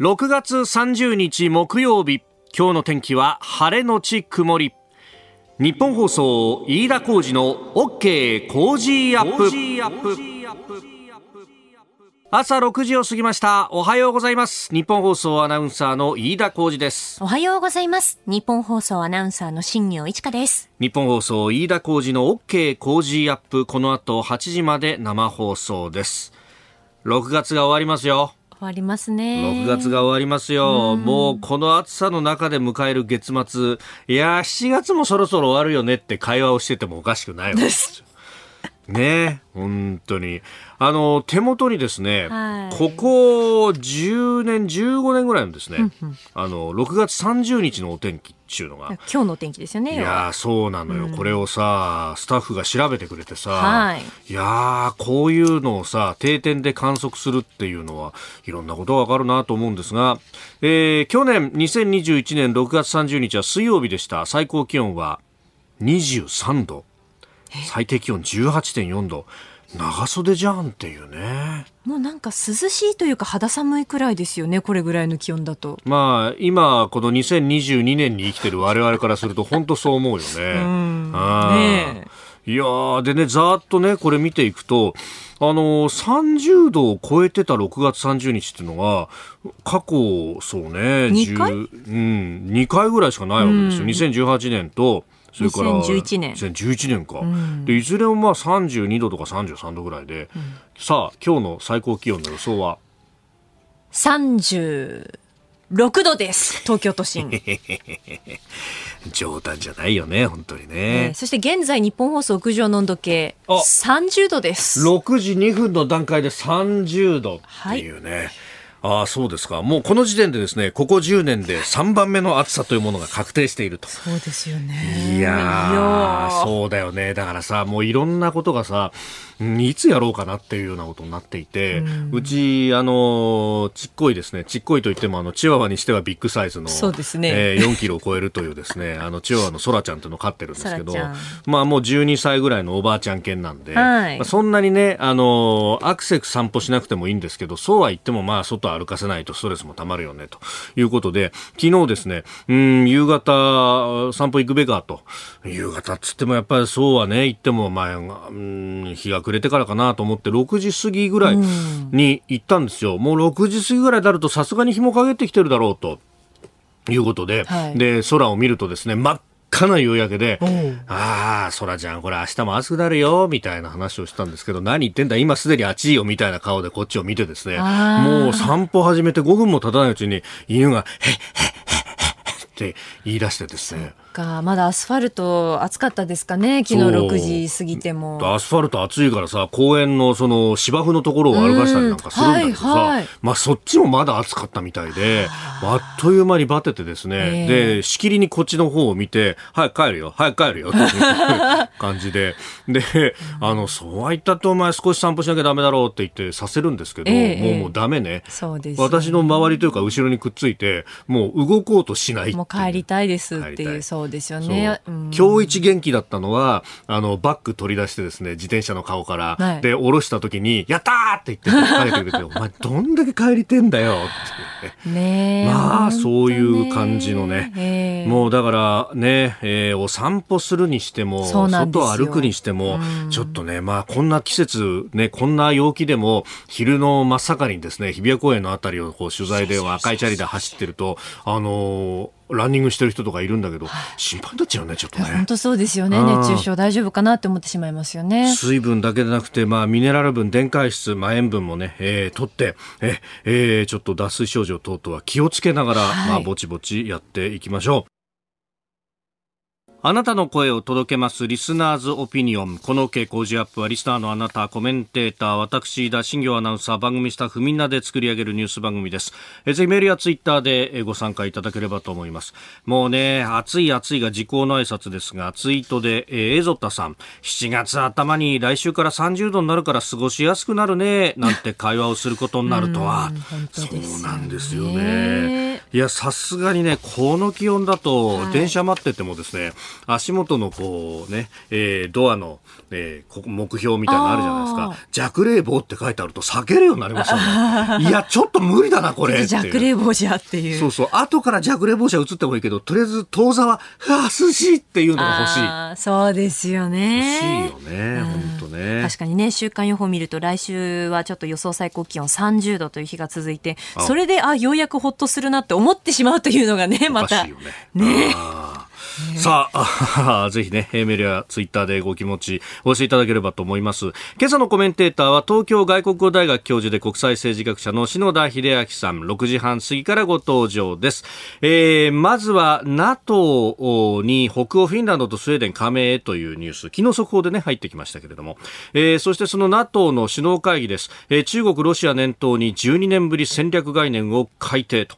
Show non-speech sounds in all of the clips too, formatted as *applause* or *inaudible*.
6月30日木曜日今日の天気は晴れのち曇り。日本放送飯田浩二の OK 工事アップ。朝6時を過ぎました。おはようございます。日本放送アナウンサーの飯田浩二です。おはようございます。日本放送アナウンサーの新業一華です。日本放送飯田浩二の OK 工事アップ。この後8時まで生放送です。6月が終わりますよ終わりますね。6月が終わりますよ。もうこの暑さの中で迎える月末。いやー、7月もそろそろ終わるよねって会話をしててもおかしくないわけですよ。*laughs* ね本当に。あの、手元にですね、はいここ10年、15年ぐらいのですね、あの、6月30日のお天気っていうのが、今日のお天気ですよね。いやーそうなのよ、これをさスタッフが調べてくれてさ、はい。やーこういうのをさ定点で観測するっていうのはいろんなことがわかるなと思うんですが、えー去年2021年6月30日は水曜日でした。最高気温は23度。最低気温18.4度長袖じゃんっていうねもうなんか涼しいというか肌寒いくらいですよね。これぐらいの気温だと。まあ今この2022年に生きてる我々からすると本当そう思うよね。んあーねいやーでねざーっとねこれ見ていくとあのー30度を超えてた6月30日っていうのが過去そうね二回？10うん2回ぐらいしかないわけですよ、2018年とそれから2011年。2011年か、ん。でいずれもまあ32度とか33度ぐらいで、さあ今日の最高気温の予想は？三十六度です。東京都心。*laughs* 冗談じゃないよね本当にえねー、そして現在日本放送屋上の温度計あ。三十度です。6時2分の段階で30度っていうね。ああ、そうですか。もうこの時点でですね、ここ10年で3番目の暑さというものが確定していると。そうですよね。いやそうだよね。だからさ、もういろんなことがさ、うんいつやろうかなっていうようなことになっていて、うち、あの、ちっこいですね、ちっこいといっても、あの、チワワにしてはビッグサイズの、そうですねえー4キロを超えるというですね、*laughs* あの、チワワのソラちゃんというのを飼ってるんですけどまあもう12歳ぐらいのおばあちゃん犬なんで、はいまあそんなにね、あの、アクセク散歩しなくてもいいんですけど、そうは言ってもまあ外歩かせないとストレスもたまるよね、ということで、昨日ですね、うん、夕方散歩行くべかと。夕方っつってもやっぱりそうはね、行ってもまあ、うん、日が暮れてからかなと思って、6時過ぎぐらいに行ったんですよ。もう6時過ぎぐらいになるとさすがに日も陰ってきてるだろうと。いうことで、はいで、空を見るとですね、真っ赤な夕焼けでああ、空ちゃん、これ明日も暑くなるよ、みたいな話をしたんですけど、何言ってんだ、今すでに暑いよ、みたいな顔でこっちを見てですね、もう散歩始めて5分も経たないうちに、犬が、へっへっへっへっって言い出してですね、かまだアスファルト暑かったですかね？昨日そう。六時過ぎても。アスファルト暑いからさ、公園のその芝生のところを歩かしたりなんかするんだけどさ、うんはいはい。まあそっちもまだ暑かったみたいで、あ。っという間にバテてですね、ええ。で、しきりにこっちの方を見て、早く帰るよ、早く帰るよ、っていう感じで、で、あの、そうは言ったってお前少し散歩しなきゃダメだろうって言ってさせるんですけど、ええもうもうダメね。そうですよね。私の周りというか後ろにくっついて、もう動こうとしないもう帰りたいですっていい。うそうですよね。う。ん。今日一元気だったのは、あの、バッグ取り出してですね、自転車の顔から、はい。で、下ろした時に、やったーって言って、かけてくれて、*laughs* お前どんだけ帰りてんだよ。ってね。ねえまあ、そういう感じのね。ええ。もうだからね、えーお散歩するにしても、外歩くにしても、ちょっとね、まあこんな季節、ね、こんな陽気でも、昼の真っ盛りにですね、日比谷公園のあたりをこう取材で赤いチャリで走ってると、あのーランニングしてる人とかいるんだけど、心配になっちゃうね、ちょっとね。本当そうですよねうん熱中症大丈夫かなって思ってしまいますよね水分だけでなくて、まあ、ミネラル分、電解質、まあ、塩分もね、えー、取って、ええーちょっと脱水症状等々は気をつけながら、はいまあ、ぼちぼちやっていきましょう。あなたの声を届けますリスナーズオピニオン。この傾向ジアップはリスナーのあなた、コメンテーター、私、田新行アナウンサー、番組スタッフみんなで作り上げるニュース番組です。えーぜひメールやツイッターでえーご参加いただければと思います。もうね、暑い暑いが時効の挨拶ですが、ツイートで、えーエゾッタさん、7月頭に来週から30度になるから過ごしやすくなるね、なんて会話をすることになるとは *laughs* うねそうなんですよね。いや、さすがにね、この気温だと、電車待っててもですね、足元のこうね、えー、ドアの、えー、目標みたいなのあるじゃないですか。弱冷房って書いてあると避けるようになりますよね。*laughs* いや、ちょっと無理だな、これ。弱冷房じゃっていう。そうそう。後から弱冷房車映ってもいいけど、とりあえず当座は、うわ、涼しいっていうのが欲しい。あそうですよね。欲しいよね、本当ね。確かにね、週間予報見ると来週はちょっと予想最高気温30度という日が続いて、それで、あ、ようやくほっとするなって思ってしまうというのがね、また。ね。ねさあ、*laughs* ぜひね、メールやツイッターでご気持ちお寄せいただければと思います。今朝のコメンテーターは東京外国語大学教授で国際政治学者の篠田秀明さん、6時半過ぎからご登場です。えー、まずは NATO に北欧フィンランドとスウェーデン加盟へというニュース、昨日速報でね、入ってきましたけれども、えー、そしてその NATO の首脳会議です。えー、中国、ロシア念頭に12年ぶり戦略概念を改定と。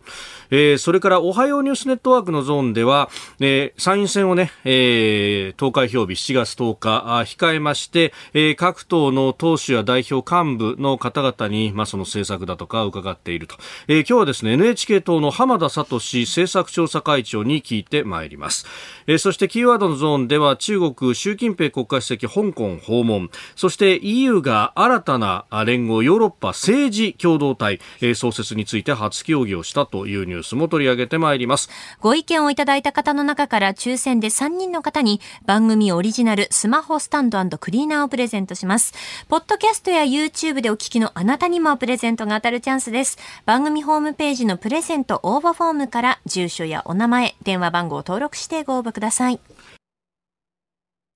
えー、それからおはようニュースネットワークのゾーンでは、えー、参院選をね、えー、投開票日7月10日控えまして、えー、各党の党首や代表幹部の方々に、まあ、その政策だとか伺っていると、えー、今日はですね NHK 党の浜田聡政策調査会長に聞いてまいります、えー、そしてキーワードのゾーンでは中国習近平国家主席香港訪問。そして EU が新たな連合ヨーロッパ政治共同体、えー、創設について初協議をしたというニューススも取り上げてまいります。ご意見をいただいた方の中から抽選で3人の方に番組オリジナルスマホスタンドクリーナーをプレゼントしますポッドキャストや YouTube でお聞きのあなたにもプレゼントが当たるチャンスです番組ホームページのプレゼント応募フォームから住所やお名前電話番号を登録してご応募ください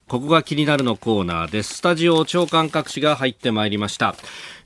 ここが気になるのコーナーです。スタジオ長官各紙が入ってまいりました。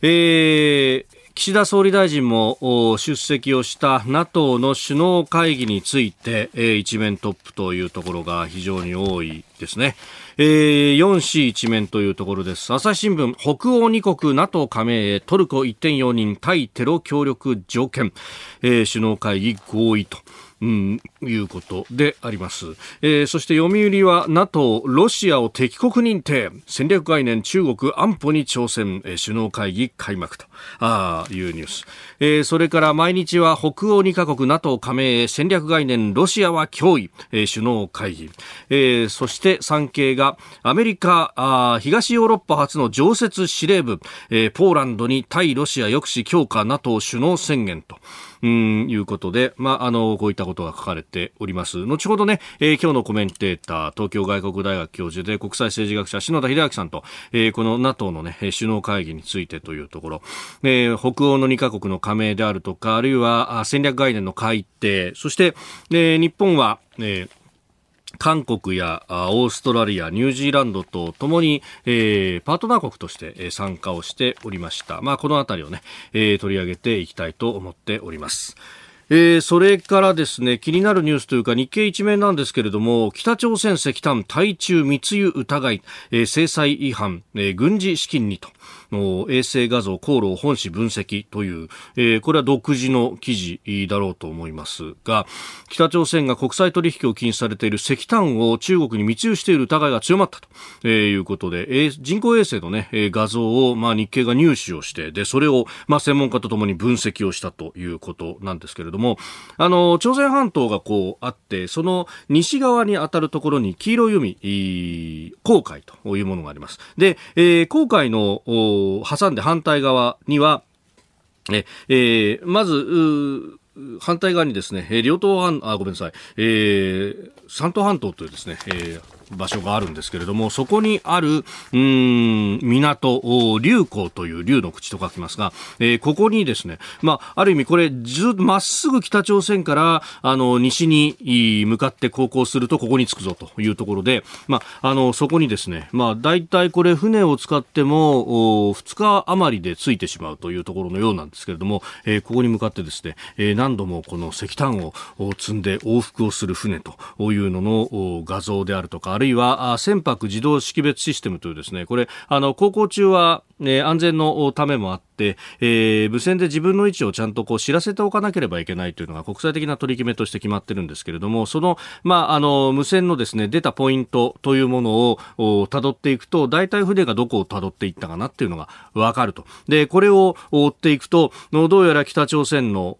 えー岸田総理大臣も出席をした NATO の首脳会議について、一面トップというところが非常に多いですね。えー、4市一面というところです。朝日新聞、北欧2国 NATO 加盟へトルコ1.4人対テロ協力条件、えー、首脳会議合意と。うん、いうことであります。えー、そして読売は NATO ロシアを敵国認定戦略概念中国安保に挑戦、えー、首脳会議開幕と。あいうニュース、えー、それから毎日は北欧2カ国 NATO 加盟戦略概念ロシアは脅威、えー、首脳会議、えー、そして産経がアメリカあ東ヨーロッパ初の常設司令部、えー、ポーランドに対ロシア抑止強化 NATO 首脳宣言と。うん、いうことで、まあ、あの、こういったことが書かれております。後ほどね、えー、今日のコメンテーター、東京外国大学教授で国際政治学者、篠田秀明さんと、えー、この NATO のね、首脳会議についてというところ、えー、北欧の2カ国の加盟であるとか、あるいは戦略概念の改定、そして、えー、日本は、えー韓国やオーストラリア、ニュージーランドとともに、えー、パートナー国として参加をしておりました。まあ、このあたりをね、えー、取り上げていきたいと思っております。えー、それからですね、気になるニュースというか日経一面なんですけれども、北朝鮮石炭対中密輸疑い、えー、制裁違反、えー、軍事資金にと。の衛星画像、航路を本誌分析という、えー、これは独自の記事だろうと思いますが、北朝鮮が国際取引を禁止されている石炭を中国に密輸している疑いが強まったと、え、いうことで、えー、人工衛星のね、画像を、まあ、日経が入手をして、で、それを、まあ、専門家とともに分析をしたということなんですけれども、あの、朝鮮半島がこうあって、その西側に当たるところに黄色い海、黄海というものがあります。で、えー、黄海の挟んで反対側には、ええー、まず、反対側にですね、両党半、あ、ごめんなさい、えー、三島半島というですね、えー、場所があるんですけれども、そこにある、うん、港、竜港という竜の口と書きますが、えー、ここにですね、まあ、ある意味これ、ずっとまっすぐ北朝鮮から、あの、西に向かって航行すると、ここに着くぞというところで、まあ、あの、そこにですね、まあ、大体これ、船を使っても、お2日余りで着いてしまうというところのようなんですけれども、えー、ここに向かってですね、えー、何度もこの石炭を積んで往復をする船というのの画像であるとか、るいは船舶自動識別システムというですね、これ、あの、航行中は、えー、安全のためもあって、えー、無線で自分の位置をちゃんとこう知らせておかなければいけないというのが国際的な取り決めとして決まってるんですけれども、その、まあ、あの、無線のですね、出たポイントというものを辿っていくと、大体船がどこを辿っていったかなっていうのがわかると。で、これを追っていくと、どうやら北朝鮮の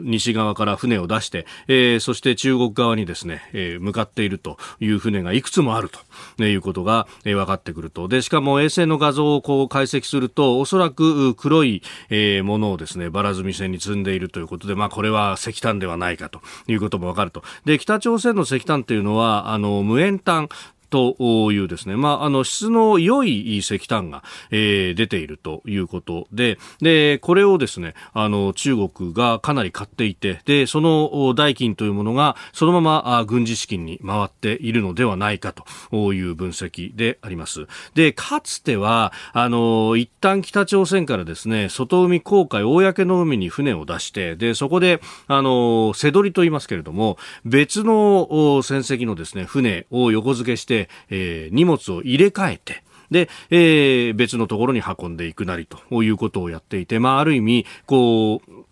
西側から船を出して、えー、そして中国側にですね、えー、向かっているという船がいくつもあるということが、えー、分かってくると。で、しかも衛星の画像をこう解析すると、おそらく黒い、えー、ものをですね、バラ積み線に積んでいるということで、まあこれは石炭ではないかということもわかると。で、北朝鮮の石炭というのは、あの、無塩炭というですね、まあ、あの、質の良い石炭が、えー、出ているということで、で、これをですね、あの、中国がかなり買っていて、で、その代金というものが、そのまま軍事資金に回っているのではないかという分析であります。で、かつては、あの、一旦北朝鮮からですね、外海航海、公の海に船を出して、で、そこで、あの、瀬取りと言いますけれども、別の船籍のですね、船を横付けして、えー、荷物を入れ替えて、で、えー、別のところに運んでいくなりということをやっていて、まあ、ある意味、こう、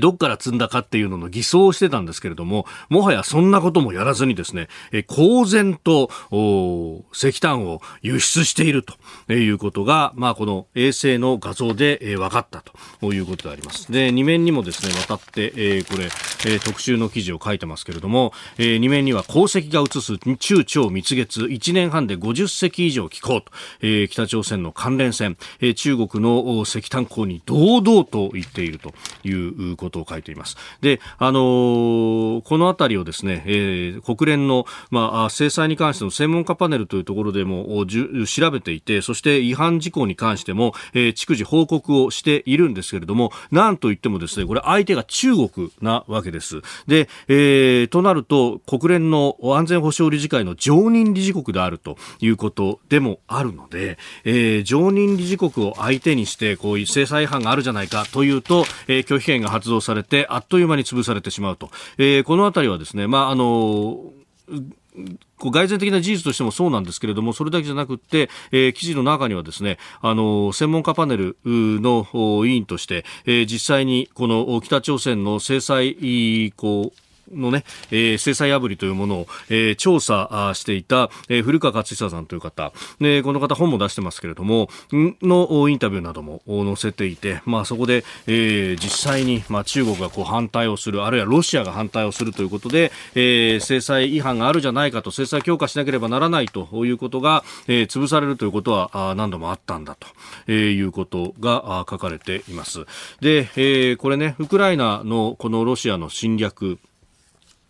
どっから積んだかっていうのの偽装をしてたんですけれども、もはやそんなこともやらずにですね、え、公然と、石炭を輸出しているということが、まあ、この衛星の画像で、え、分かったということであります。で、2面にもですね、渡って、え、これ、え、特集の記事を書いてますけれども、え、2面には鉱石が映す中朝蜜月、1年半で50隻以上寄港と、え、北朝鮮の関連船、え、中国の石炭鉱に堂々と言っているということを書いています。で、あのー、このあたりをですね、えー、国連の、まあ、制裁に関しての専門家パネルというところでも調べていて、そして違反事項に関しても、えー、逐次報告をしているんですけれども、なんといってもですね、これ相手が中国なわけです。で、えー、となると、国連の安全保障理事会の常任理事国であるということでもあるので、えー、常任理事国を相手にして、こういう制裁違反があるじゃないかというと、えー、拒否権が発発動されて、あっという間に潰されてしまうと。えー、このあたりはですね、まあ、あのこう外然的な事実としてもそうなんですけれども、それだけじゃなくって、えー、記事の中にはですね、あの、専門家パネルの委員として、えー、実際にこの北朝鮮の制裁、こう、のね、えー、制裁破りというものを、えー、調査していた、えー、古川勝久さんという方、ね、この方本も出してますけれども、のインタビューなども載せていて、まあそこで、えー、実際に、まあ中国がこう反対をする、あるいはロシアが反対をするということで、えー、制裁違反があるじゃないかと、制裁強化しなければならないということが、えー、潰されるということは何度もあったんだと、えー、いうことが書かれています。で、えー、これね、ウクライナのこのロシアの侵略、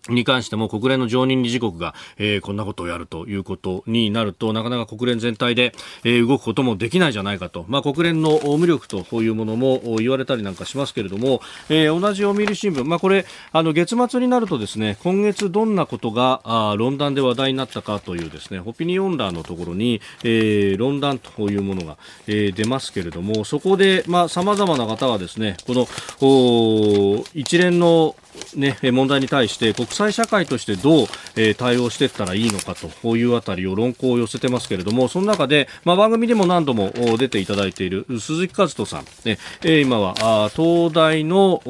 に関しても国連の常任理事国が、えー、こんなことをやるということになるとなかなか国連全体で、えー、動くこともできないじゃないかと、まあ、国連の無力というものも言われたりなんかしますけれども、えー、同じ読売新聞、まあ、これあの月末になるとですね今月どんなことがあ論壇で話題になったかというですねオピニオン欄のところに、えー、論壇というものが、えー、出ますけれどもそこでさまざ、まな方はですねこの一連のね、問題に対して国際社会としてどう、えー、対応していったらいいのかというあたりを論考を寄せてますけれどもその中で、まあ、番組でも何度も出ていただいている鈴木和人さん、ねえー、今はあ東大の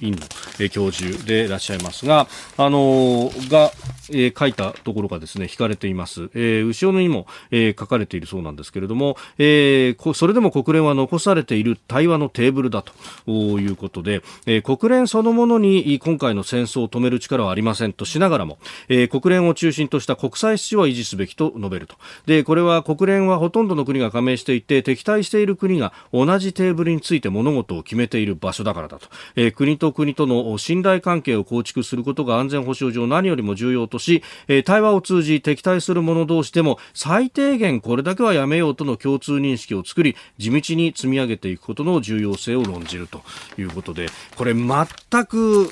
院の、えー、教授でいらっしゃいますが、あのー、が、えー、書いたところがですね引かれています、えー、後ろにも、えー、書かれているそうなんですけれども、えー、それでも国連は残されている対話のテーブルだということで、えー、国連そのものに今回の戦争を止める力はありませんとしながらも、えー、国連を中心とした国際秩序は維持すべきと述べると。で、これは国連はほとんどの国が加盟していて、敵対している国が同じテーブルについて物事を決めている場所だからだと。えー、国と国との信頼関係を構築することが安全保障上何よりも重要とし、えー、対話を通じ敵対する者同士でも最低限これだけはやめようとの共通認識を作り、地道に積み上げていくことの重要性を論じるということで、これ全く、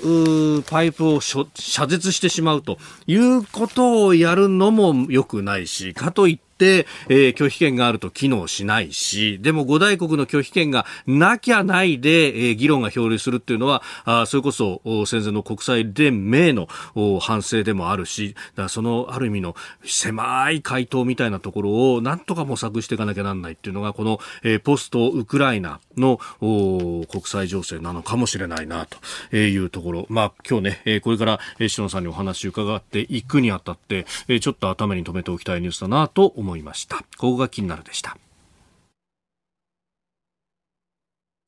パイプを遮絶してしまうということをやるのも良くないし、かといって、えー、拒否権があると機能しないし、でも五大国の拒否権がなきゃないで、えー、議論が漂流するっていうのは、あそれこそ戦前の国際連盟の反省でもあるし、だそのある意味の狭い回答みたいなところをなんとか模索していかなきゃなんないっていうのが、この、えー、ポストウクライナの国際情勢なのかもしれないなというところ。まあ今日ね、これから篠野さんにお話伺っていくにあたって、ちょっと頭に留めておきたいニュースだなと思いますした。ここが気になるでした。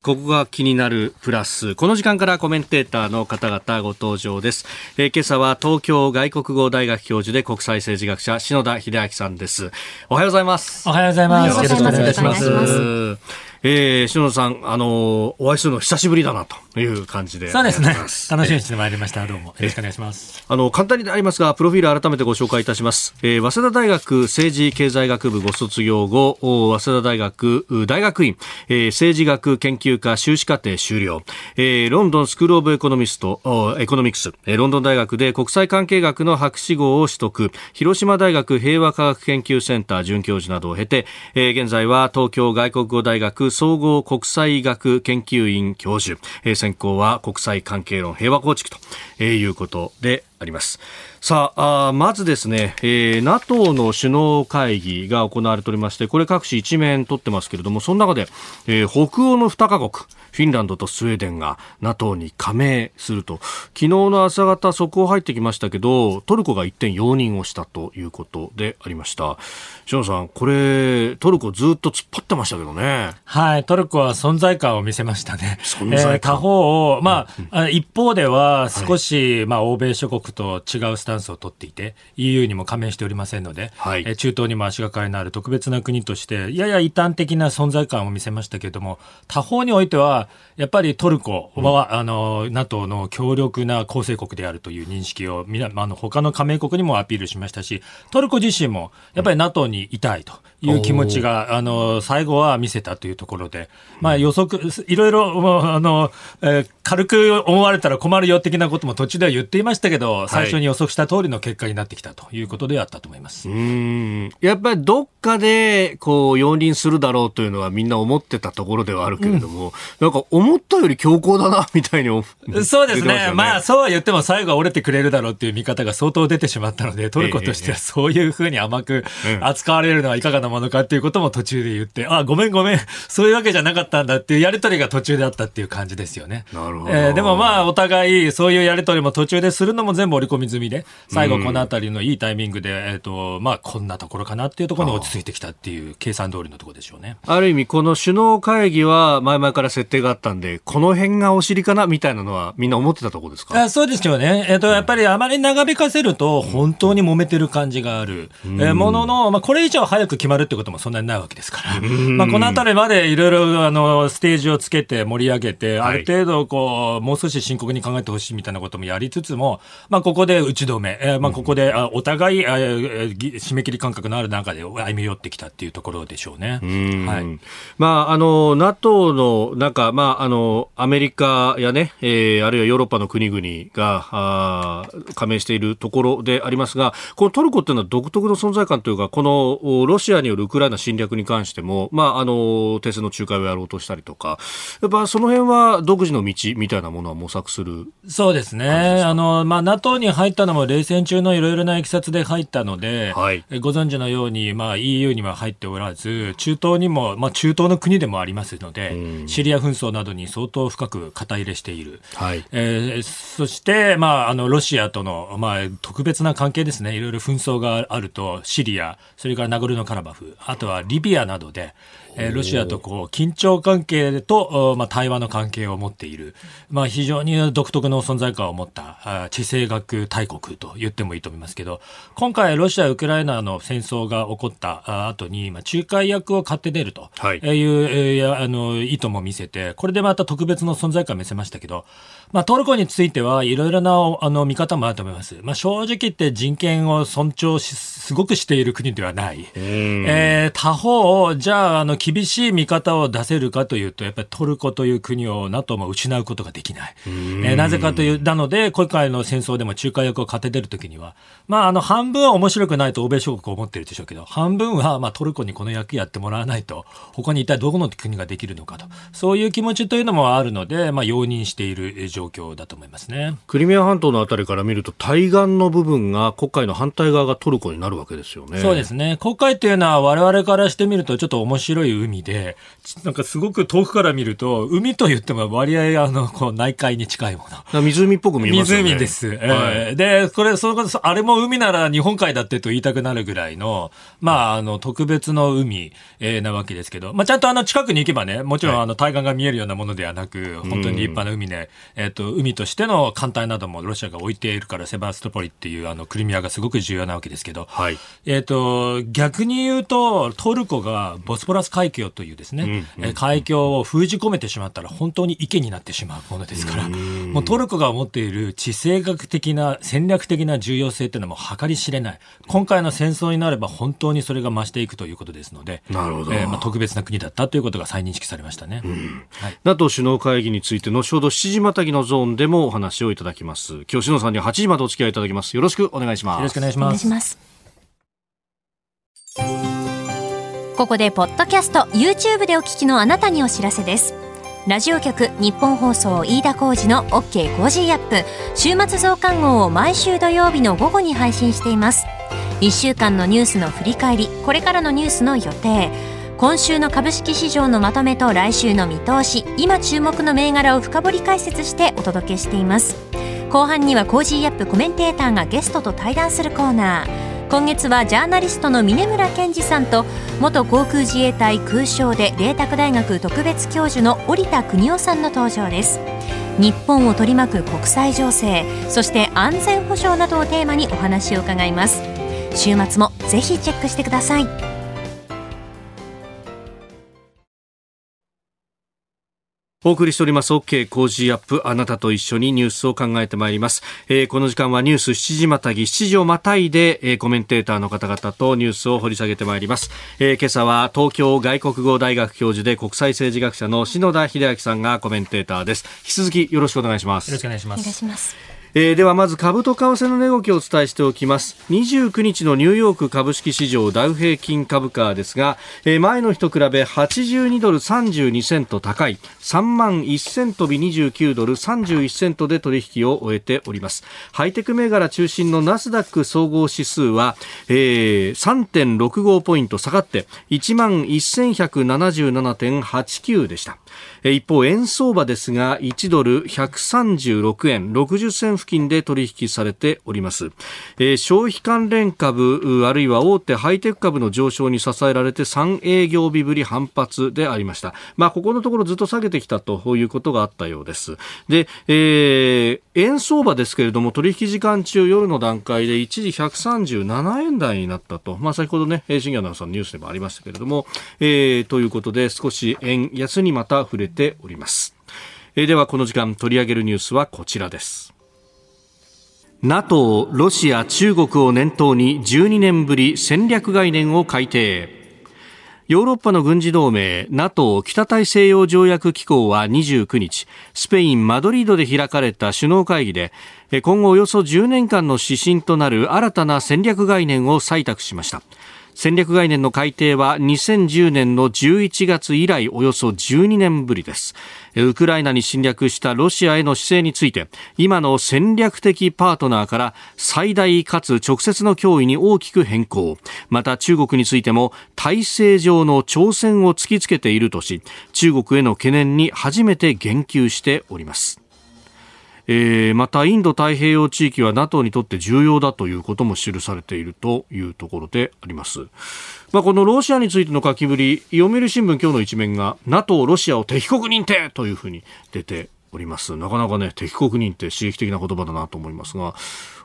ここが気になるプラス。この時間からコメンテーターの方々ご登場です。えー、今朝は東京外国語大学教授で国際政治学者、篠田秀明さんです。おはようございます。おはようございます。よろしくお願いします。えー、篠野さん、あのお会いするの久しぶりだなという感じで。そうですね。楽しみにしてまいりました。どうも。よろしくお願いします。あの、簡単になりますが、プロフィール改めてご紹介いたします。えー、早稲田大学政治経済学部ご卒業後、早稲田大学大学院、えー、政治学研究科修士課程修了、えー、ロンドンスクールオブエコノミスト、エコノミクス、えー、ロンドン大学で国際関係学の博士号を取得、広島大学平和科学研究センター准教授などを経て、えー、現在は東京外国語大学総合国際学研究院教授、えー、専攻は国際関係論平和構築ということであります。さあまずですね、えー、NATO の首脳会議が行われておりまして、これ各紙一面取ってますけれども、その中で、えー、北欧の2カ国、フィンランドとスウェーデンが NATO に加盟すると。昨日の朝方速報入ってきましたけど、トルコが一点容認をしたということでありました。篠さん、これ、トルコずっと突っ張ってましたけどね。はい、トルコは存在感を見せましたね。存在感。えー、他方を、まあ、うん、一方では少し、はい、まあ、欧米諸国と違うスタンスを取っていて、EU にも加盟しておりませんので、はい、え中東にも足がかりのある特別な国として、やや異端的な存在感を見せましたけれども、他方においては、やっぱりトルコは、うん、あの NATO の強力な構成国であるという認識をあの他の加盟国にもアピールしましたしトルコ自身もやっぱり NATO にいたいという気持ちが、あの最後は見せたというところで、まあ、予測いろいろあの、えー、軽く思われたら困るよ的なことも途中では言っていましたけど最初に予測した通りの結果になってきたということであったと思います、はい、うん。やっぱりどっかでこう容認するだろうというのはみんな思ってたところではあるけれども、うん、なんか思ったより強硬だなみたいにそうですね、まあそうは言っても最後は折れてくれるだろうっていう見方が相当出てしまったのでトルコとしてはそういうふうに甘く扱われるのはいかがなものかっていうことも途中で言って、あ、ごめんごめん、そういうわけじゃなかったんだっていうやりとりが途中であったっていう感じですよね。なるほど。えー、でもまあ、お互い、そういうやりとりも途中でするのも全部織り込み済みで、最後このあたりのいいタイミングで、えっ、ー、と、まあ、こんなところかなっていうところに落ち着いてきたっていう計算通りのところでしょうね。ある意味、この首脳会議は前々から設定があったんで、この辺がお尻かなみたいなのはみんな思ってたところですか？あそうですよね。えっ、ー、と、やっぱりあまり長引かせると、本当に揉めてる感じがある。うん、えー、ものの、まあ、これ以上早く決まるってこともそんなにないわけですから。まあ、このあたりまでいろいろあのステージをつけて盛り上げて、ある程度こう、もう少し深刻に考えてほしいみたいなこともやりつつも、まあ、ここで打ち止め、えー、まあ、ここで、あお互い、あ締め切り感覚のある中で歩み寄ってきたっていうところでしょうね。はい。まあ、あの、NATO の中、まあ、あの、アメリカやね、えー、あるいはヨーロッパの国々が、あ加盟しているところでありますが、このトルコっていうのは独特の存在感というか、このロシアによるウクライナ侵略に関しても、まあ、あの、停戦の仲介をやろうとしたりとか、やっぱその辺は独自の道みたいなものは模索するそうですね。あの、まあ、NATO に入ったのも冷戦中のいろいろな経緯で入ったので、はい、ご存知のように、まあ、EU には入っておらず、中東にも、まあ、中東の国でもありますので、シリア紛争などに相当深く肩入れしている。はい、えー、そして、まあ、あの、ロシアとの、まあ、特別な関係ですね。いろいろ紛争があると、シリア、それからナゴルノカラバフ、あとはリビアなどで、えー、ロシアとこう緊張関係と、まあ、対話の関係を持っている、まあ、非常に独特の存在感を持った地政学大国と言ってもいいと思いますけど今回、ロシア、ウクライナの戦争が起こった後に、まあ、仲介役を買って出るとい。う、はい、えー、あの意図も見せてこれでまた特別の存在感を見せましたけど、まあ、トルコについてはいろいろなあの見方もあると思います。まあ、正直言って人権を尊重しすごくしている国ではない。えー、他方、じゃあ、あの、厳しい見方を出せるかというと、やっぱりトルコという国を NATO も失うことができない。えー、なぜかという、なので、今回の戦争でも仲介役を勝ててるときには、まあ、あの、半分は面白くないと欧米諸国思ってるでしょうけど、半分は、まあ、トルコにこの役やってもらわないと、他に一体どこの国ができるのかと、そういう気持ちというのもあるので、まあ、容認している状況だと思いますね。クリミア半島のあたりから見ると、対岸の部分が黒海の反対側がトルコになるわけですよね。そうですね。黒海っていうのは我々からしてみるとちょっと面白い海で、なんかすごく遠くから見ると、海と言っても割合あの、こう内海に近いもの。湖っぽく見えますね。湖です。はい、えー、で、これ、そのあれも海なら日本海だってと言いたくなるぐらいの、まあ、あの、特別の海、えー、なわけですけど、まあ、ちゃんとあの、近くに行けばね、もちろんあの、対岸が見えるようなものではなく、本当に立派な海で、えっ、ー、と、海としての艦隊などもロシアが置いているから、セバストポリっていうあの、クリミアがすごく重要なわけですけど、はい、えっ、と、逆に言うと、トルコがボスポラス海峡というですね、うんうん、海峡を封じ込めてしまったら本当に池になってしまうものですから、もうトルコが持っている地政学的な戦略的な重要性というのも計り知れない。今回の戦争になれば本当にそれが増していくということですので、なるほど。えー、まあ、特別な国だったということが再認識されましたね。うん、はい、NATO 首脳会議について後ほど7時またぎのゾーンでもお話をいただきます。今日篠田さんには8時までお付き合いいただきます。よろしくお願いします。よろしくお願いします。ここでポッドキャスト YouTube でお聞きのあなたにお知らせですラジオ局ニッポン放送飯田浩司の OK Cozy up週末増刊号を毎週土曜日の午後に配信しています1週間のニュースの振り返りこれからのニュースの予定今週の株式市場のまとめと来週の見通し今注目の銘柄を深掘り解説してお届けしています。後半には Cozy up コメンテーターがゲストと対談するコーナー。今月はジャーナリストの峯村健司さんと元航空自衛隊空将で麗澤大学特別教授の織田邦男さんの登場です。日本を取り巻く国際情勢そして安全保障などをテーマにお話を伺います。週末もぜひチェックしてください。お送りしております。OK 工事アップあなたと一緒にニュースを考えてまいります、えー、この時間はニュース7時またぎ7時をまたいで、えー、コメンテーターの方々とニュースを掘り下げてまいります、えー、今朝は東京外国語大学教授で国際政治学者の篠田秀明さんがコメンテーターです。引き続きよろしくお願いします。よろしくお願いしますお願いします。えー、ではまず株と為替の値動きをお伝えしておきます。29日のニューヨーク株式市場ダウ平均株価ですが、えー、前の日と比べ82ドル32セント高い。3万1000飛び29ドル31セントで取引を終えております。ハイテク銘柄中心のナスダック総合指数は、えー、3.65ポイント下がって1万1177.89でした。一方、円相場ですが、1ドル136円60銭付近で取引されておりますえ。消費関連株、あるいは大手ハイテク株の上昇に支えられて3営業日ぶり反発でありました。まあ、ここのところずっと下げてきたということがあったようです。で、えー、円相場ですけれども、取引時間中夜の段階で一時137円台になったと。まあ、先ほどね、深夜のさんのニュースでもありましたけれども、えー、ということで少し円安にまた触れております。え、ではこの時間取り上げるニュースはこちらです。NATO、ロシア、中国を念頭に12年ぶり戦略概念を改定。ヨーロッパの軍事同盟 NATO 北大西洋条約機構は29日スペイン・マドリードで開かれた首脳会議で今後およそ10年間の指針となる新たな戦略概念を採択しました戦略概念の改定は2010年の11月以来およそ12年ぶりです。ウクライナに侵略したロシアへの姿勢について今の戦略的パートナーから最大かつ直接の脅威に大きく変更。また中国についても体制上の挑戦を突きつけているとし中国への懸念に初めて言及しております。えー、またインド太平洋地域は NATO にとって重要だということも記されているというところであります。まあ、このロシアについての書きぶり、読売新聞今日の一面が NATO ロシアを敵国認定というふうに出ております。なかなかね、敵国認定刺激的な言葉だなと思いますが、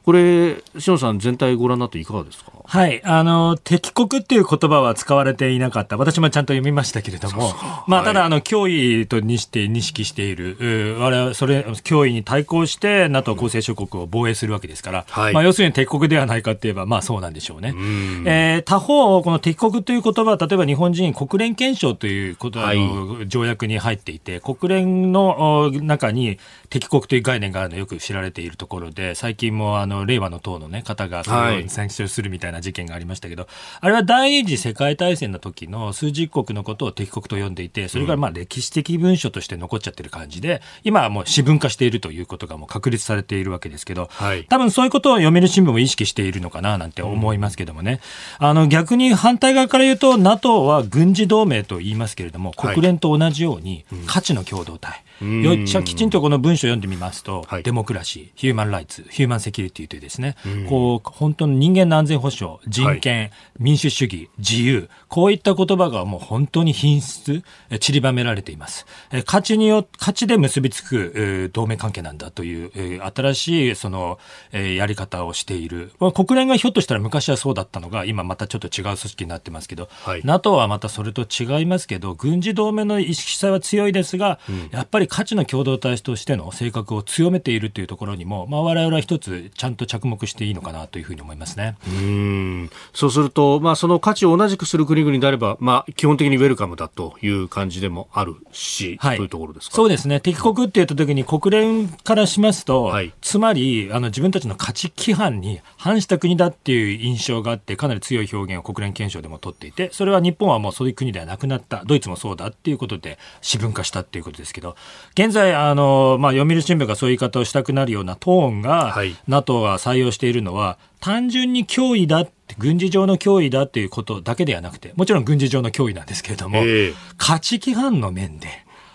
これ、しのさん、全体ご覧になっていかがですか？はい。あの、敵国っていう言葉は使われていなかった。私もちゃんと読みましたけれども、まあ、ただ、あの、脅威とにして認識している、我々、それ、脅威に対抗して、NATO 構成諸国を防衛するわけですから、はい、まあ、要するに敵国ではないかって言えば、まあ、そうなんでしょうね。うえー、他方、この敵国という言葉は、例えば日本人国連憲章ということ、はい、条約に入っていて、国連の中に敵国という概念があるのよく知られているところで、最近もあの、令和の党のね、方がそれを選出するみたいな事件がありましたけど、はい、あれは第二次世界大戦の時の数十国のことを敵国と呼んでいて、それがまあ歴史的文書として残っちゃってる感じで、今はもう私文化しているということがもう確立されているわけですけど、はい、多分そういうことを読める新聞も意識しているのかななんて思いますけどもね。うん、あの、逆に反対側から言うと、NATO は軍事同盟と言いますけれども、国連と同じように価値の共同体。よっちゃきちんとこの文章を読んでみますと、はい、デモクラシー、ヒューマンライツ、ヒューマンセキュリティというですね、こう、本当の人間の安全保障、人権、はい、民主主義、自由、こういった言葉がもう本当に品質、散りばめられています。価値によ、価値で結びつく、同盟関係なんだという、新しいその、やり方をしている。国連がひょっとしたら昔はそうだったのが、今またちょっと違う組織になってますけど、はい、NATO はまたそれと違いますけど、軍事同盟の意識さは強いですが、うん、やっぱり価値の共同体としての性格を強めているというところにも、まあ、我々は一つちゃんと着目していいのかなというふうに思いますね。うん。そうすると、まあ、その価値を同じくする国々であれば、まあ、基本的にウェルカムだという感じでもあるし、はい、というところですか。そうですね。敵国って言った時に国連からしますと、はい、つまりあの自分たちの価値規範に反した国だっていう印象があって、かなり強い表現を国連憲章でも取っていて、それは日本はもうそういう国ではなくなった、ドイツもそうだっていうことで、私文化したっていうことですけど、現在在、あの、まあ、読売新聞がそういう言い方をしたくなるようなトーンが、はい、NATO が採用しているのは、単純に脅威だって、軍事上の脅威だっていうことだけではなくて、もちろん軍事上の脅威なんですけれども、えー、価値規範の面で、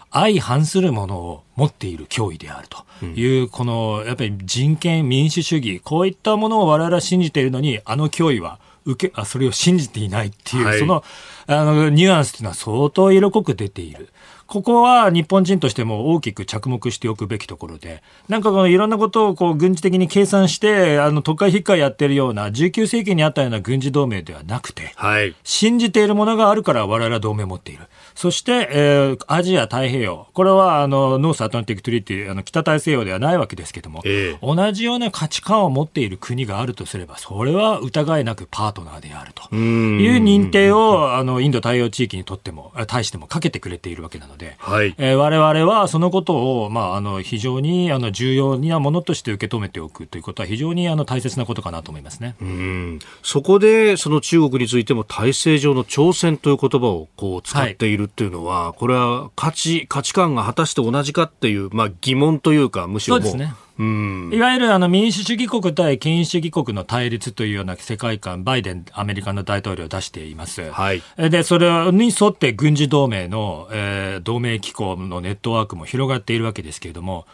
相反するものを持っている脅威であるという、うん、このやっぱり人権、民主主義、こういったものを我々は信じているのに、あの脅威は受けあそれを信じていないっていう、はい、そのあのニュアンスというのは相当色濃く出ている。ここは日本人としても大きく着目しておくべきところで、なんかこのいろんなことをこう軍事的に計算して、あの、特会かいやってるような、19世紀にあったような軍事同盟ではなくて、はい、信じているものがあるから我々は同盟を持っている。そして、えー、アジア太平洋。これは、あの、 North Atlantic Treaty、あの、北大西洋ではないわけですけども、えー、同じような価値観を持っている国があるとすれば、それは疑いなくパートナーであるという認定を、あの、インド太平洋地域にとっても、対してもかけてくれているわけなので、はい、えー、我々はそのことを、まあ、あの、非常に、あの、重要なものとして受け止めておくということは非常に、あの、大切なことかなと思いますね。うんそこで、その中国についても体制上の挑戦という言葉をこう使っているっていうのは、はいこれは価値価値観が果たして同じかっていう、まあ、疑問というか、むしろそうですね。うん、いわゆるあの民主主義国対権威主義国の対立というような世界観、バイデン、アメリカの大統領を出しています。はい、で、それに沿って軍事同盟の、えー、同盟機構のネットワークも広がっているわけですけれども、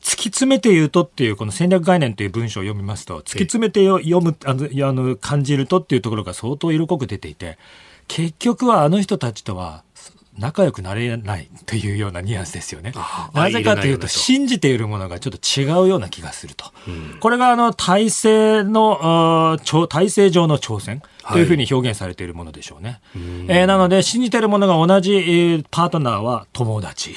突き詰めて言うとっていう、この戦略概念という文章を読みますと、突き詰めて読む、あの、あの感じるとっていうところが相当色濃く出ていて、結局はあの人たちとは仲良くなれないというようなニュアンスですよね。なぜかというと、信じているものがちょっと違うような気がすると。うん、これがあの体制の、体制上の挑戦というふうに表現されているものでしょうね。はい、えー、なので、信じているものが同じ、えー、パートナーは友達。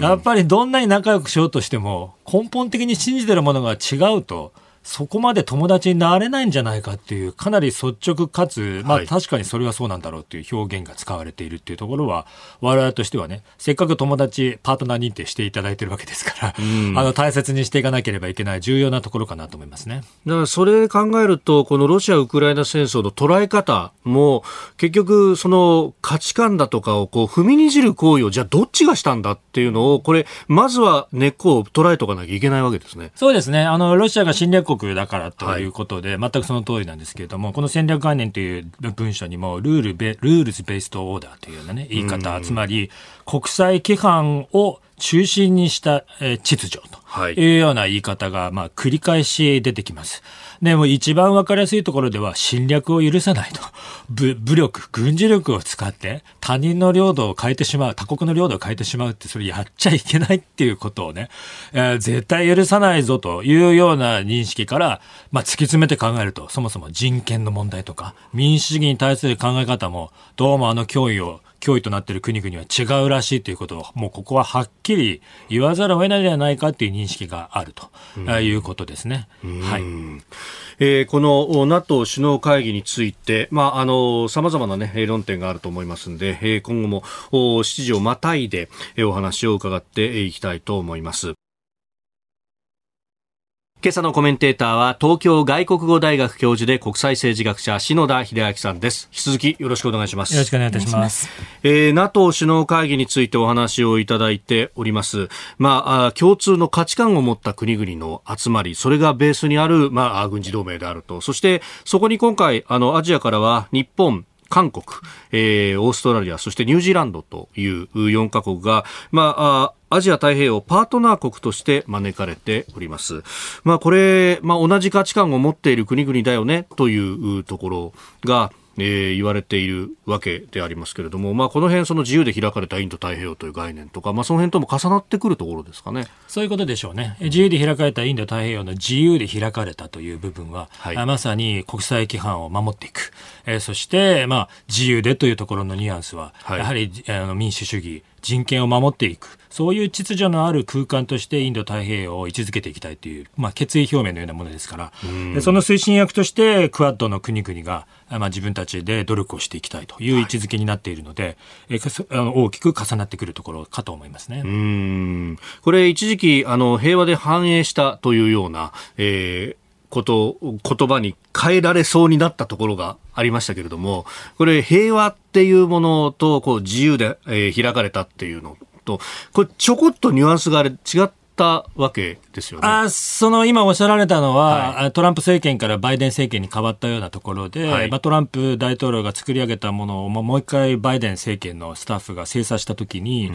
やっぱりどんなに仲良くしようとしても、根本的に信じているものが違うと、そこまで友達になれないんじゃないかっていう、かなり率直かつ、まあ確かにそれはそうなんだろうっていう表現が使われているっていうところは、我々としてはね、せっかく友達、パートナー認定していただいてるわけですから、あの大切にしていかなければいけない重要なところかなと思いますね。だからそれ考えると、このロシア・ウクライナ戦争の捉え方も、結局その価値観だとかをこう踏みにじる行為を、じゃあどっちがしたんだっていうのを、これ、まずは根っこを捉えとかなきゃいけないわけですね。そうですね。あの、ロシアが侵略国だからということで、はい、全くその通りなんですけれども、この戦略概念という文書にも、ルールベ、ルールズベーストオーダーというようなね、言い方、つまり、国際規範を中心にした、え秩序というような言い方が、まあ、繰り返し出てきます。でも一番わかりやすいところでは侵略を許さないと。武武力、軍事力を使って他人の領土を変えてしまう、他国の領土を変えてしまうってそれやっちゃいけないっていうことをね、えー、絶対許さないぞというような認識から、まあ、突き詰めて考えると、そもそも人権の問題とか民主主義に対する考え方もどうもあの脅威を脅威となっている国々は違うらしいということを、もうここははっきり言わざるを得ないではないかという認識があるということですね。はい。えー、この NATO 首脳会議について、まあ、あの、様々なね、論点があると思いますんで、えー、今後も7時をまたいで、えー、お話を伺っていきたいと思います。今朝のコメンテーターは東京外国語大学教授で国際政治学者篠田秀明さんです。引き続きよろしくお願いします。よろしくお願いいたします。えー、NATO 首脳会議についてお話をいただいております。まあ共通の価値観を持った国々の集まりそれがベースにあるまあ軍事同盟であると。そしてそこに今回あのアジアからは日本韓国、えー、オーストラリア、そしてニュージーランドという4カ国が、まあ、アジア太平洋パートナー国として招かれております。まあこれ、まあ同じ価値観を持っている国々だよねというところが、えー、言われているわけでありますけれども、まあ、この辺その自由で開かれたインド太平洋という概念とか、まあ、その辺とも重なってくるところですかね。そういうことでしょうね、自由で開かれたインド太平洋の自由で開かれたという部分は、はい、まさに国際規範を守っていく、えー、そして、まあ、自由でというところのニュアンスは、はい、やはりあの民主主義、人権を守っていく、そういう秩序のある空間としてインド太平洋を位置づけていきたいという、まあ、決意表明のようなものですから、その推進役としてクアッドの国々が、まあ、自分たちで努力をしていきたいという位置づけになっているので、はい、え大きく重なってくるところかと思いますね。うん。これ一時期あの平和で繁栄したというような、えーこと言葉に変えられそうになったところがありましたけれども、これ平和っていうものとこう自由で、えー、開かれたっていうのと、これちょこっとニュアンスがあれ違ったわけですよね。あその今おっしゃられたのは、はい、トランプ政権からバイデン政権に変わったようなところで、はい、まあ、トランプ大統領が作り上げたものをもう一回バイデン政権のスタッフが精査したときに、うん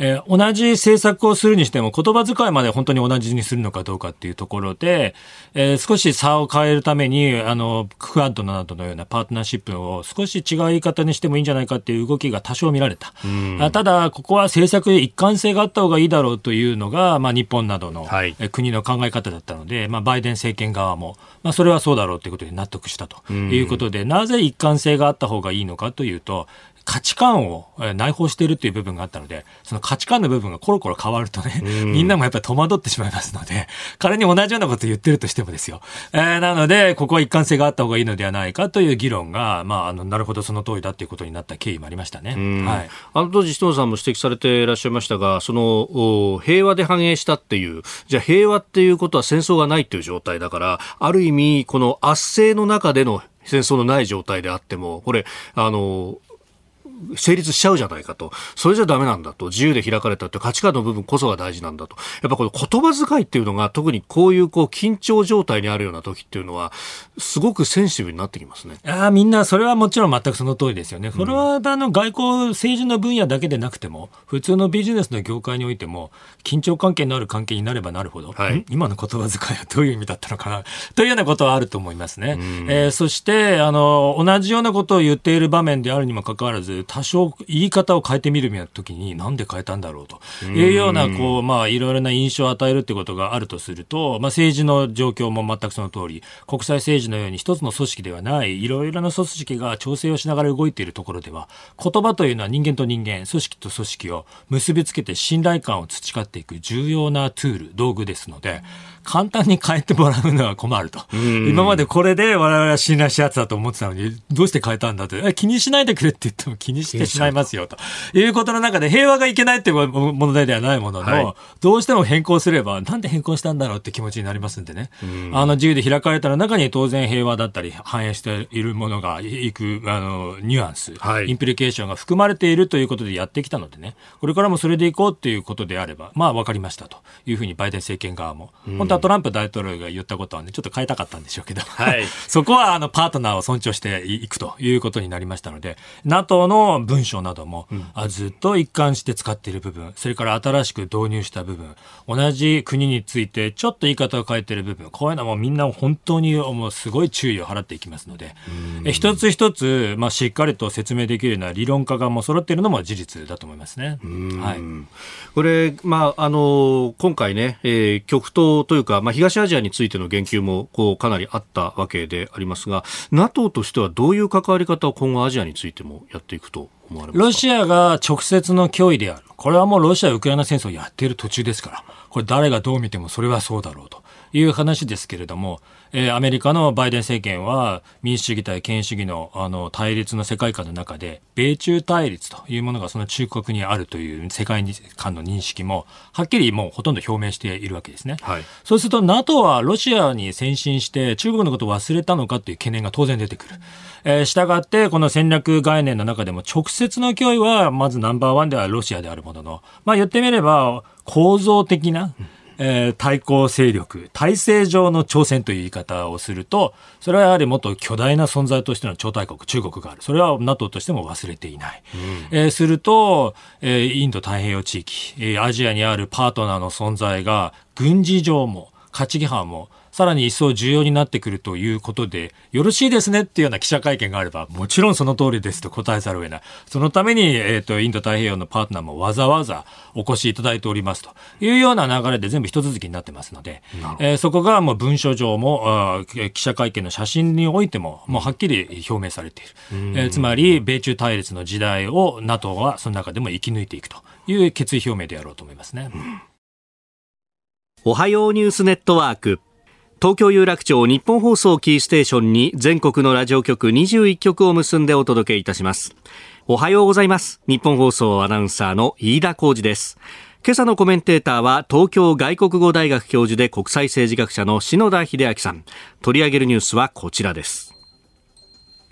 えー、同じ政策をするにしても言葉遣いまで本当に同じにするのかどうかっていうところで、えー、少し差を変えるために、あの、クアッドなどのようなパートナーシップを少し違う言い方にしてもいいんじゃないかっていう動きが多少見られた。あただ、ここは政策で一貫性があった方がいいだろうというのが、まあ、日本などの、はい、国の考え方だったので、まあ、バイデン政権側も、まあ、それはそうだろうということで納得したということで、なぜ一貫性があった方がいいのかというと、価値観を内包しているという部分があったので、その価値観の部分がコロコロ変わるとね、みんなもやっぱり戸惑ってしまいますので、仮に同じようなことを言ってるとしてもですよ。えー、なので、ここは一貫性があった方がいいのではないかという議論が、まあ、あの、なるほどその通りだということになった経緯もありましたね。はい。あの当時、志藤さんも指摘されていらっしゃいましたが、その、平和で繁栄したっていう、じゃあ平和っていうことは戦争がないっていう状態だから、ある意味、この圧政の中での戦争のない状態であっても、これ、あの、成立しちゃうじゃないかと。それじゃダメなんだと。自由で開かれたって価値観の部分こそが大事なんだと。やっぱこの言葉遣いっていうのが特にこういうこう緊張状態にあるような時っていうのはすごくセンシティブになってきますね。ああ、みんなそれはもちろん全くその通りですよね。これはあの外交政治の分野だけでなくても普通のビジネスの業界においても緊張関係のある関係になればなるほど、はい、今の言葉遣いはどういう意味だったのかな？*laughs* というようなことはあると思いますね。えー、そしてあの同じようなことを言っている場面であるにもかかわらず多少言い方を変えてみるみたいな時になんで変えたんだろうというようなこう、まあ、いろいろな印象を与えるということがあるとすると、まあ、政治の状況も全くその通り国際政治のように一つの組織ではないいろいろな組織が調整をしながら動いているところでは言葉というのは人間と人間組織と組織を結びつけて信頼感を培っていく重要なツール道具ですので。簡単に変えてもらうのは困ると。今までこれで我々は信頼しやつだと思ってたのに、どうして変えたんだって、気にしないでくれって言っても気にしてしまいますよと。い。うことの中で平和がいけないっていう問題ではないものの、はい、どうしても変更すれば、なんで変更したんだろうって気持ちになりますんでね。あの自由で開かれたの中に当然平和だったり反映しているものがいく、あの、ニュアンス、はい、インプリケーションが含まれているということでやってきたのでね、これからもそれでいこうっていうことであれば、まあ分かりましたと。いうふうにバイデン政権側も、本当はトランプ大統領が言ったことはね、ちょっと変えたかったんでしょうけど、はい、*laughs* そこはあのパートナーを尊重していくということになりましたので、NATO の文書なども、うん、ずっと一貫して使っている部分、それから新しく導入した部分、同じ国についてちょっと言い方を変えている部分、こういうのもみんな本当にもうすごい注意を払っていきますので、え一つ一つ、まあ、しっかりと説明できるような理論家がもう揃っているのも事実だと思いますね。はい、これ、まあ、あの今回ね、えー、極東というか、まあ、東アジアについての言及もこうかなりあったわけでありますが NATO としてはどういう関わり方を今後アジアについてもやっていくと思われますか？ロシアが直接の脅威である。これはもうロシア・ウクライナ戦争をやっている途中ですから。これ誰がどう見てもそれはそうだろうと。いう話ですけれども、えー、アメリカのバイデン政権は民主主義対権威主義のあの対立の世界観の中で、米中対立というものがその中国にあるという世界観の認識も、はっきりもうほとんど表明しているわけですね。はい、そうすると NATO はロシアに先進して中国のことを忘れたのかという懸念が当然出てくる。えー、したって、この戦略概念の中でも直接の脅威はまずナンバーワンではロシアであるものの、まあ言ってみれば構造的な、えー、対抗勢力、体制上の挑戦という言い方をすると、それはやはりもっと巨大な存在としての超大国、中国がある。それは NATO としても忘れていない。うん、えー、すると、えー、インド太平洋地域、えー、アジアにあるパートナーの存在が軍事上も価値規範もさらに一層重要になってくるということで、よろしいですねっていうような記者会見があれば、もちろんその通りですと答えざるを得ない。そのために、えっ、ー、と、インド太平洋のパートナーもわざわざお越しいただいておりますというような流れで全部一続きになってますので、えー、そこがもう文書上も、記者会見の写真においても、もうはっきり表明されている。えー、つまり、米中対立の時代を NATO はその中でも生き抜いていくという決意表明であろうと思いますね。おはようニュースネットワーク。東京有楽町日本放送キーステーションに全国のラジオ局21局を結んでお届けいたします。おはようございます。日本放送アナウンサーの飯田浩二です。今朝のコメンテーターは東京外国語大学教授で国際政治学者の篠田秀明さん。取り上げるニュースはこちらです。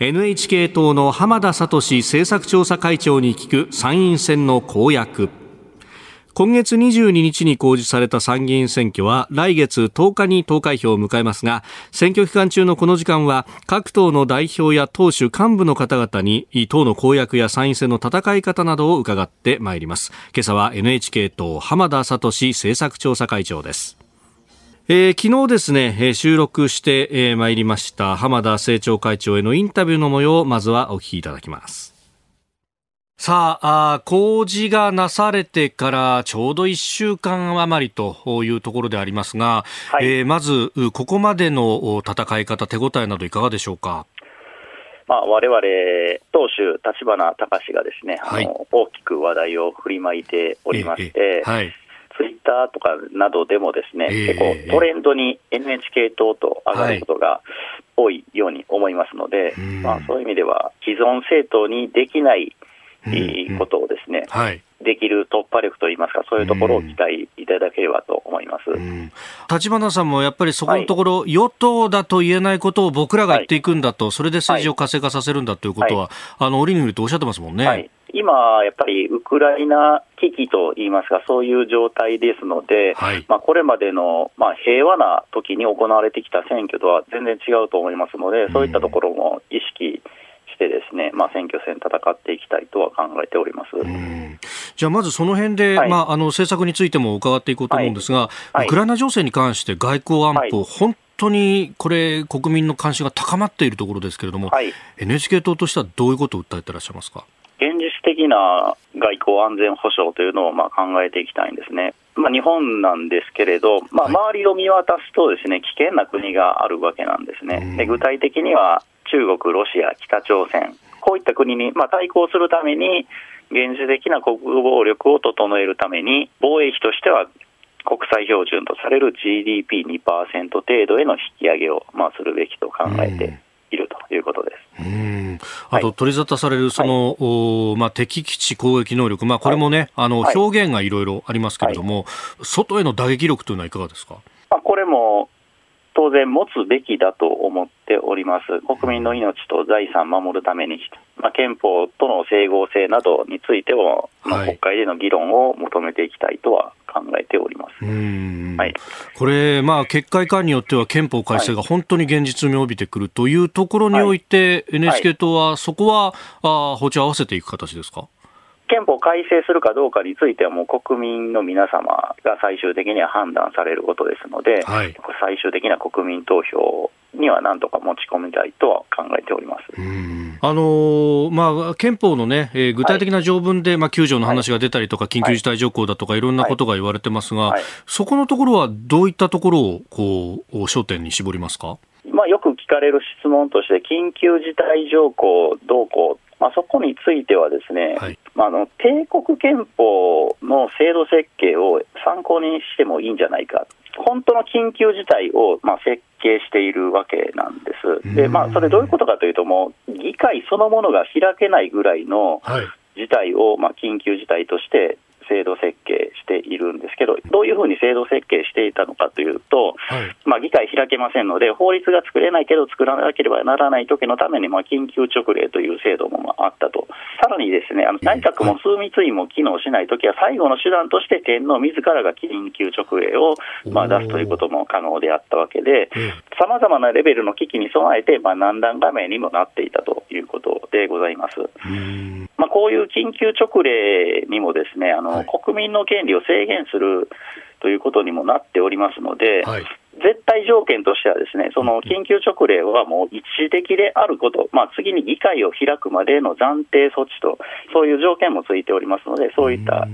NHK 党の浜田聡政策調査会長に聞く参院選の公約。今月22日に公示された参議院選挙は来月10日に投開票を迎えますが選挙期間中のこの時間は各党の代表や党首幹部の方々に党の公約や参院選の戦い方などを伺ってまいります今朝は NHK 党浜田聡政策調査会長ですえー、昨日ですね、えー、収録してま、えー、いりました浜田政調会長へのインタビューの模様をまずはお聞きいただきます。さああ、工事がなされてからちょうど1週間余りというところでありますが、はい、えー、まず、ここまでの戦い方、手応えなどいかがでしょうか？まあ、我々党首、立花隆がですね、はい、あの大きく話題を振りまいておりまして、はい、ツイッターとかなどでもですね、結構トレンドに NHK 党と上がることが多いように思いますので、まあ、そういう意味では、既存政党にできないいいことをですね、はい、できる突破力といいますか、そういうところを期待いただければと思います。立花さんもやっぱりそこのところ、はい、与党だと言えないことを僕らが言っていくんだと、はい、それで政治を活性化させるんだということは、あの折に見るとおっしゃってますもんね。今、やっぱりウクライナ危機といいますか、そういう状態ですので、はい、まあ、これまでの、まあ、平和な時に行われてきた選挙とは全然違うと思いますので、そういったところも意識してですね、まあ、選挙戦戦っていきたいとは考えております。じゃあ、まずその辺で、はい、まあ、あの政策についても伺っていこうと思うんですが、はい、ウクライナ情勢に関して外交安保、本当にこれ、国民の関心が高まっているところですけれども、はい、NHK 党としてはどういうことを訴えていらっしゃいますか？現実的な外交安全保障というのをまあ考えていきたいんですね。まあ、日本なんですけれど、まあ、周りを見渡すとですね、危険な国があるわけなんですね。で具体的には中国、ロシア、北朝鮮、こういった国に、まあ、対抗するために、現実的な国防力を整えるために、防衛費としては国際標準とされる GDP2% 程度への引き上げを、まあ、するべきと考えているということです。うん。あと、取り沙汰されるその、はい、まあ、敵基地攻撃能力、まあ、これもね、はい、あの表現がいろいろありますけれども、はい、外への打撃力というのはいかがですか？まあ、これも当然持つべきだと思っております。国民の命と財産を守るために、まあ、憲法との整合性などについても、まあ、国会での議論を求めていきたいとは考えております。はい、これ、まあ、決会館によっては憲法改正が本当に現実味を帯びてくるというところにおいて、はい、NHK 党はそこは、あ包丁合わせていく形ですか？憲法改正するかどうかについては、もう国民の皆様が最終的には判断されることですので、はい、最終的な国民投票にはなんとか持ち込みたいとは考えております。あのー、まあ、憲法のね、えー、具体的な条文で、はい、まあ、9条の話が出たりとか、緊急事態条項だとか、いろんなことが言われてますが、はい、そこのところはどういったところを、こう、焦点に絞りますか？まあ、よく聞かれる質問として、緊急事態条項どうこうまあ、そこについてはですね、はい、まあ、あの帝国憲法の制度設計を参考にしてもいいんじゃないか、本当の緊急事態をまあ設計しているわけなんです。で、まあ、それどういうことかというと、もう議会そのものが開けないぐらいの事態をまあ緊急事態として制度設計しているんですけど、どういうふうに制度設計していたのかというと、はい、まあ、議会開けませんので、法律が作れないけど、作らなければならない時のために、まあ、緊急直令という制度もあったと、さらにですねあの内閣も枢密院も機能しないときは、最後の手段として天皇自らが緊急直令を、まあ、出すということも可能であったわけで、さまざまなレベルの危機に備えて、まあ、難段画面にもなっていたということでございます。まあ、こういう緊急直令にもですねあの、はい、国民の権利を制限するということにもなっておりますので、はい、絶対条件としては、ですねその緊急直令はもう一時的であること、まあ、次に議会を開くまでの暫定措置と、そういう条件もついておりますので、そういった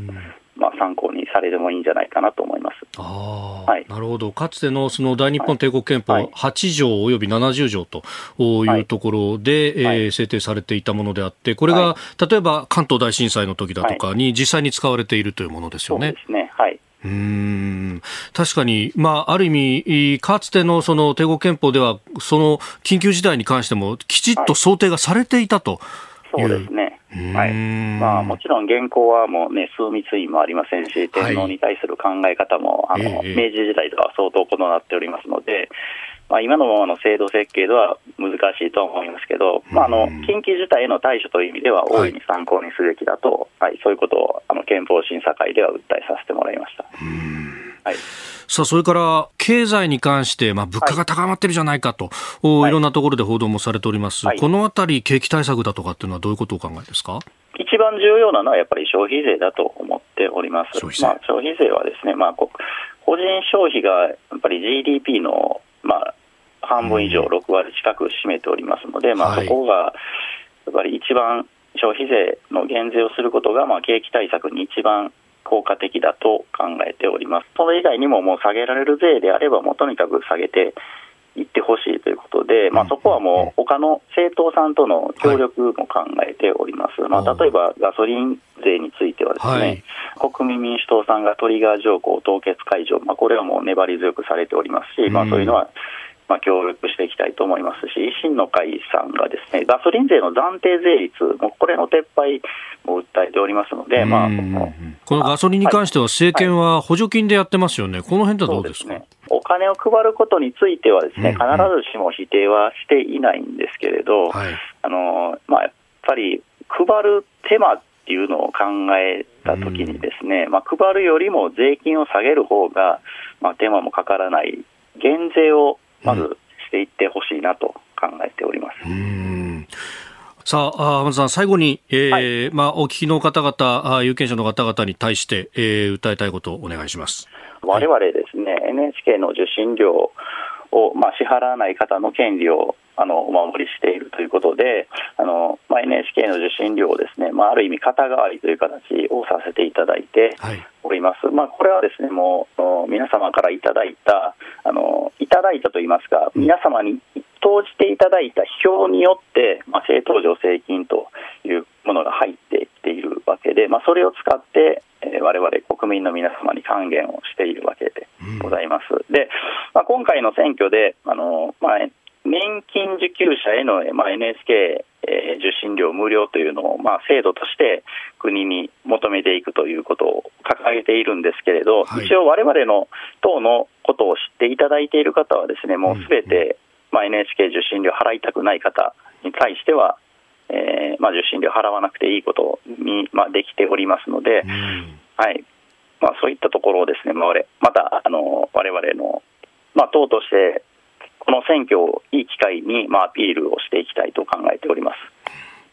まあ、参考にされてもいいんじゃないかなと思います。あ、はい、なるほど、かつてのその大日本帝国憲法8条および70条というところで、はい、えー、制定されていたものであって、これが、例えば関東大震災の時だとかに実際に使われているというものですよね。そうですね。はい。うん。確かに、まあ、ある意味、かつてのその帝国憲法では、その緊急事態に関しても、きちっと想定がされていたと。そうですね。はい。まあ、もちろん現行はもうね、枢密院もありませんし、天皇に対する考え方も、はい、あの、明治時代とは相当異なっておりますので、まあ、今のままの制度設計では難しいと思いますけど、まあ、あの緊急事態への対処という意味では、大いに参考にすべきだと、はい、はい、そういうことをあの憲法審査会では訴えさせてもらいました。はい。さあ、それから経済に関して、まあ、物価が高まってるじゃないかと、はい、いろんなところで報道もされております、はい、このあたり、景気対策だとかっていうのは、どういうことをお考えですか？一番重要なのは、やっぱり消費税だと思っております。消費税,、まあ、消費税はですね、まあ、個人消費がやっぱり GDP の、まあ、半分以上、6割近く占めておりますので、まあ、そこがやっぱり一番消費税の減税をすることが、まあ、景気対策に一番効果的だと考えております。それ以外にももう下げられる税であれば、もうとにかく下げていってほしいということで、まあ、そこはもう他の政党さんとの協力も考えております。はい、まあ、例えばガソリン税についてはですね、はい、国民民主党さんがトリガー条項凍結解除、まあ、これはもう粘り強くされておりますし、まあ、そういうのはまあ、協力していきたいと思いますし、維新の会さんがですねガソリン税の暫定税率、もこれの撤廃を訴えておりますので、まあ、このガソリンに関しては、政権は補助金でやってますよね、この辺はどうですか、ね、お金を配ることについては、ですね、必ずしも否定はしていないんですけれど、あのまあ、やっぱり配る手間っていうのを考えたときにですね、まあ、配るよりも税金を下げる方が、まあ、手間もかからない、減税をまずしていってほしいなと考えております。うんさあ、浜田さん、最後に、えー、はい、まあ、お聞きの方々、有権者の方々に対して、えー、訴えたいことをお願いします。我々ですね、はい、NHK の受信料を、まあ、支払わない方の権利をあのお守りしているということで、あのまあ、NHK の受信料をですね、まあ、ある意味、肩代わりという形をさせていただいております。はい、まあ、これはですね、もう皆様からいただいた、あのいただいたといいますか、皆様に投じていただいた票によって、まあ、政党助成金というものが入ってきているわけで、まあ、それを使って、えー、我々国民の皆様に還元をしているわけでございます。うん、で、まあ、今回の選挙で、あのまあ、年金受給者への、まあ、NHK、えー、受信料無料というのを、まあ、制度として国に求めていくということを掲げているんですけれど、はい、一応、われわれの党のことを知っていただいている方はですね、もうすべて、まあ、NHK 受信料払いたくない方に対しては、えーまあ、受信料払わなくていいことに、まあ、できておりますので、はい。まあ、そういったところをですね、まあ、またあの我々の、まあ、党としてこの選挙をいい機会に、まあ、アピールをしていきたいと考えております。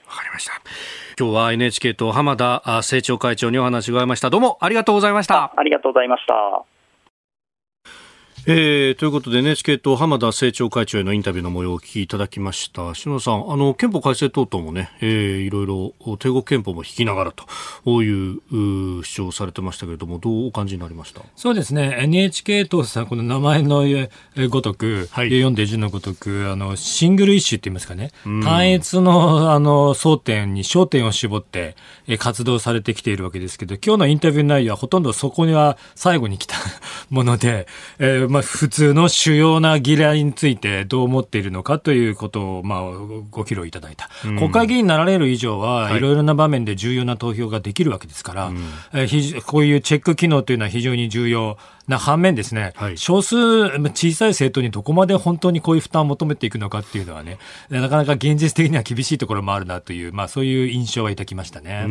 わかりました。今日は NHK と浜田政調会長にお話を伺いました。どうもありがとうございました。ありがとうございました。えー、ということで NHK と浜田政調会長へのインタビューの模様をお聞きいただきました。篠田さんあの憲法改正等々もね、えー、いろいろ帝国憲法も引きながらという主張をされてましたけれどもどうお感じになりました？そうですね。NHK とさこの名前のごとく、はい、読んで字のごとくあのシングルイッシュって言いますかね、単一のあの争点に焦点を絞って活動されてきているわけですけど今日のインタビュー内容はほとんどそこには最後に来た *laughs* もので、えーまあ、普通の主要な議題についてどう思っているのかということを、まあ、ご披露いただいた、うん、国会議員になられる以上は、い、ろいろな場面で重要な投票ができるわけですから、うん、えこういうチェック機能というのは非常に重要な反面ですね、はい、少数、小さい政党にどこまで本当にこういう負担を求めていくのかっていうのはね、なかなか現実的には厳しいところもあるなという、まあそういう印象はいたきましたね。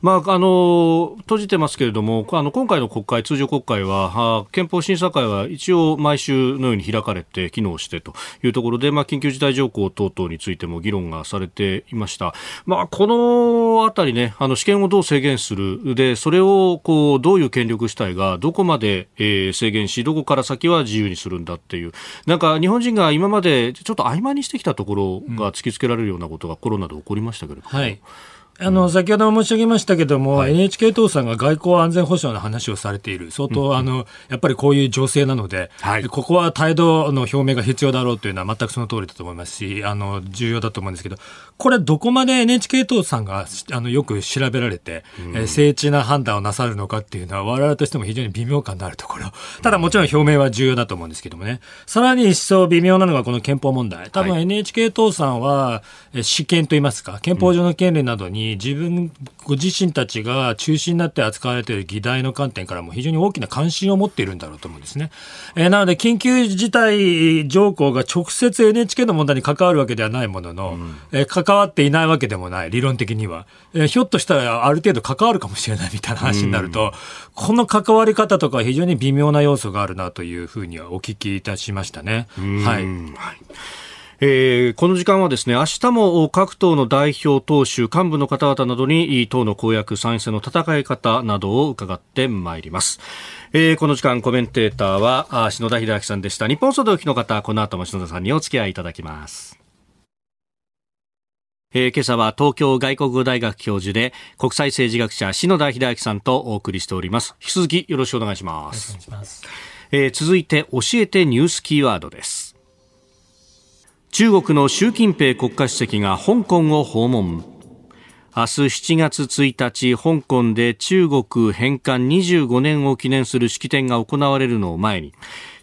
まあ、あの、閉じてますけれども、あの、今回の国会、通常国会は、は憲法審査会は一応毎週のように開かれて機能してというところで、まあ、緊急事態条項等々についても議論がされていました。まあ、このあたりね、あの、試験をどう制限する、で、それを、こう、どういう権力主体がどこまでえー、制限し、どこから先は自由にするんだっていう、なんか日本人が今までちょっと曖昧にしてきたところが突きつけられるようなことがコロナで起こりましたけれども。はいあの、先ほど申し上げましたけども、はい、NHK 党さんが外交安全保障の話をされている、相当、うん、あの、やっぱりこういう情勢なので、はい、ここは態度の表明が必要だろうというのは全くその通りだと思いますし、あの、重要だと思うんですけど、これどこまで NHK 党さんが、あの、よく調べられて、うん、え精緻な判断をなさるのかっていうのは、我々としても非常に微妙感のあるところ。ただもちろん表明は重要だと思うんですけどもね。さらに一層微妙なのがこの憲法問題。多分 NHK 党さんは、試験といいますか、憲法上の権利などに自分ご自身たちが中心になって扱われている議題の観点からも非常に大きな関心を持っているんだろうと思うんですね。えー、なので、緊急事態条項が直接 NHK の問題に関わるわけではないものの、うん、えー、関わっていないわけでもない、理論的には。えー、ひょっとしたらある程度関わるかもしれないみたいな話になると、うん、この関わり方とか非常に微妙な要素があるなというふうにはお聞きいたしましたね。はい。はいえー、この時間はですね明日も各党の代表党首幹部の方々などに党の公約参院選の戦い方などを伺ってまいります、えー、この時間コメンテーターは篠田秀明さんでした。日本総動機の方この後も篠田さんにお付き合いいただきます。えー、今朝は東京外国語大学教授で国際政治学者篠田秀明さんとお送りしております。引き続きよろしくお願いします。えー、続いて教えてニュースキーワードです中国の習近平国家主席が香港を訪問。明日7月1日香港で中国返還25年を記念する式典が行われるのを前に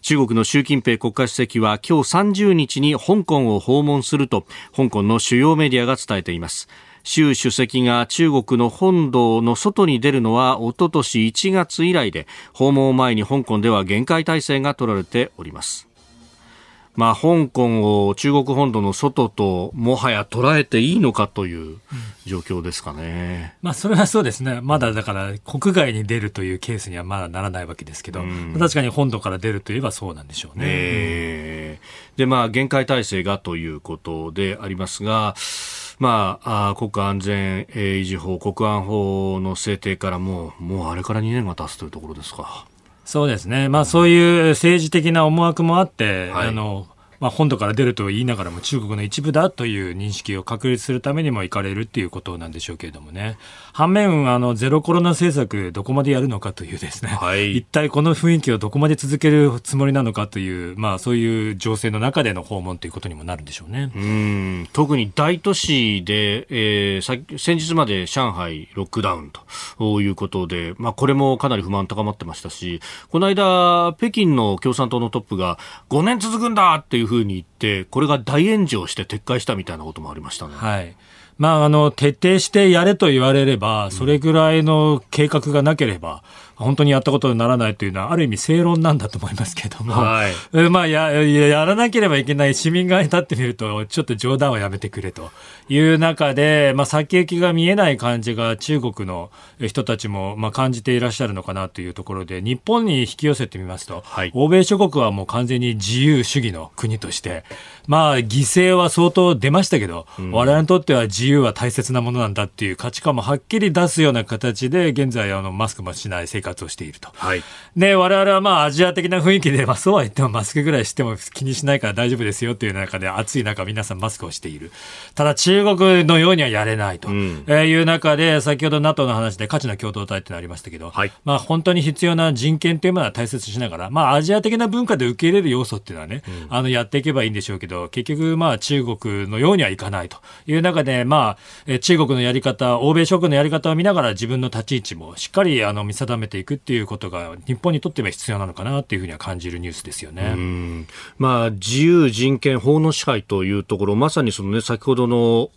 中国の習近平国家主席は今日30日に香港を訪問すると香港の主要メディアが伝えています。習主席が中国の本土の外に出るのはおととし1月以来で訪問を前に香港では厳戒態勢が取られております。まあ、香港を中国本土の外ともはや捉えていいのかという状況ですかね。まあ、それはそうですね。まだだから国外に出るというケースにはまだならないわけですけど、うん、確かに本土から出るといえばそうなんでしょうね。えー、で、まあ、限界体制がということでありますが、まあ、あ国家安全維持法、国安法の制定からもう、もうあれから2年が経つというところですか。そうですね、まあ、そういう政治的な思惑もあって、はい、あのまあ、本土から出ると言いながらも中国の一部だという認識を確立するためにも行かれるっていうことなんでしょうけれどもね。反面、あの、ゼロコロナ政策どこまでやるのかというですね、はい、*laughs* 一体この雰囲気をどこまで続けるつもりなのかという、まあそういう情勢の中での訪問ということにもなるんでしょうね。うん特に大都市で、えー、先日まで上海ロックダウンということで、まあこれもかなり不満高まってましたし、この間、北京の共産党のトップが5年続くんだっていういうふうに言って、これが大炎上して撤回したみたいなこともありましたね。はい。まあ、あの、徹底してやれと言われれば、それぐらいの計画がなければ、本当にやったことにならないというのは、ある意味正論なんだと思いますけども、はい、まあや、やらなければいけない市民側に立ってみると、ちょっと冗談はやめてくれという中で、まあ、先行きが見えない感じが中国の人たちも、まあ、感じていらっしゃるのかなというところで、日本に引き寄せてみますと、はい、欧米諸国はもう完全に自由主義の国として、まあ、犠牲は相当出ましたけど、うん、我々にとっては自由は大切なものなんだっていう価値観もはっきり出すような形で、現在、あの、マスクもしない生活活をしていると。はい、で、我々はまあアジア的な雰囲気で、まあそうは言ってもマスクぐらいしても気にしないから大丈夫ですよっていう中で暑い中皆さんマスクをしている。ただ中国のようにはやれないという中で、先ほど NATO の話で価値の共同体ってのありましたけど、はい、まあ本当に必要な人権というものは大切にしながら、まあアジア的な文化で受け入れる要素っていうのはね、うん、あのやっていけばいいんでしょうけど、結局まあ中国のようにはいかないという中で、まあ中国のやり方、欧米諸国のやり方を見ながら自分の立ち位置もしっかりあの見定めていくっていうことが日本にとっては必要なのかなっていうふうには感じるニュースですよね。まあ自由人権法の支配というところ、まさにそのね先ほどの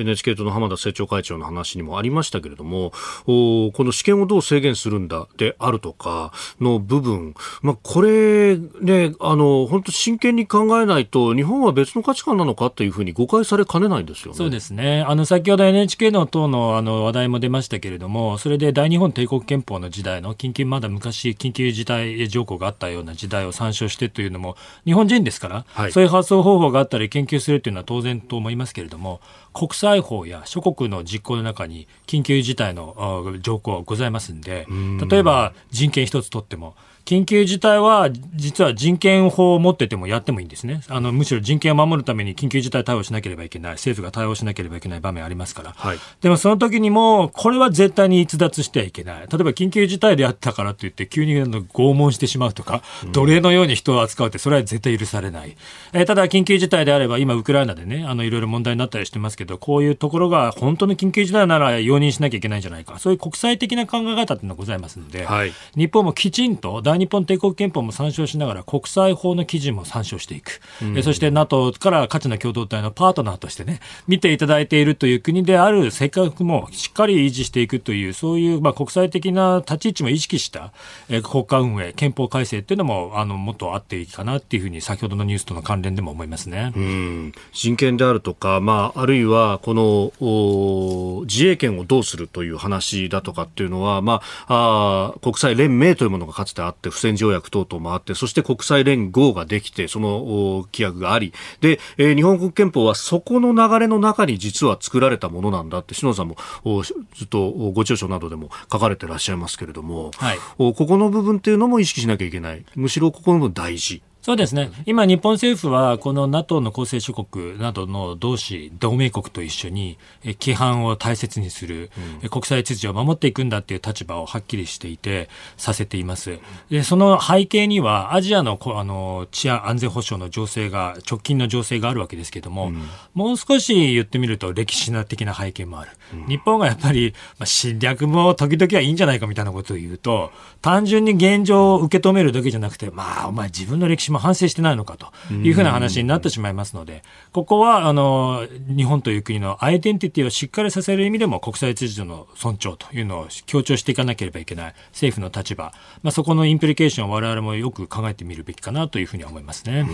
NHK 党の浜田政調会長の話にもありましたけれども、この試験をどう制限するんだであるとかの部分、まあこれねあの本当真剣に考えないと日本は別の価値観なのかというふうに誤解されかねないんですよね。そうですね。あの先ほど NHK の党のあの話題も出ましたけれども、それで大日本帝国憲法の時代の緊急まだ昔緊急事態条項があったような時代を参照してというのも日本人ですから、はい、そういう発想方法があったり研究するというのは当然と思いますけれども、国際法や諸国の実行の中に緊急事態の条項がございますんで、例えば人権一つとっても、緊急事態は実は人権法を持っててもやってもいいんですね。あの、むしろ人権を守るために緊急事態対応しなければいけない、政府が対応しなければいけない場面ありますから。はい、でもその時にも、これは絶対に逸脱してはいけない。例えば緊急事態であったからといって、急に拷問してしまうとか、奴隷のように人を扱うって、それは絶対許されない。えー、ただ、緊急事態であれば、今、ウクライナでね、あの、いろいろ問題になったりしてますけど、こういうところが本当の緊急事態なら容認しなきゃいけないんじゃないか。そういう国際的な考え方っていうのがございますので、はい、日本もきちんと大日本帝国憲法法も参照しながら国際法の基準も参照していく、うん、そして NATO から価値の共同体のパートナーとしてね見ていただいているという国である性格もしっかり維持していくというそういうまあ国際的な立ち位置も意識した、え国家運営憲法改正っていうのもあのもっとあっていいかなっていうふうに先ほどのニュースとの関連でも思いますね。うん。人権であるとか、まあ、あるいはこの自衛権をどうするという話だとかっていうのは、まあ、あ国際連盟というものがかつてあって不戦条約等々もあって、そして国際連合ができて、その規約があり、で、えー、日本国憲法はそこの流れの中に実は作られたものなんだって、篠田さんもずっとご著書などでも書かれてらっしゃいますけれども、はい、ここの部分っていうのも意識しなきゃいけない。むしろここの部分大事。そうですね。今、日本政府は、この NATO の構成諸国などの同志、同盟国と一緒に、規範を大切にする、うん、国際秩序を守っていくんだっていう立場をはっきりしていて、させています。で、その背景には、アジアのあの治安安全保障の情勢が、直近の情勢があるわけですけれども、うん、もう少し言ってみると、歴史的な背景もある。うん、日本がやっぱり、まあ、侵略も時々はいいんじゃないかみたいなことを言うと、単純に現状を受け止めるだけじゃなくて、まあ、お前自分の歴史も反省してないのかというふうな話になってしまいますので、ここはあの日本という国のアイデンティティをしっかりさせる意味でも国際秩序の尊重というのを強調していかなければいけない政府の立場、まあ、そこのインプリケーションを我々もよく考えてみるべきかなというふうに思いますね。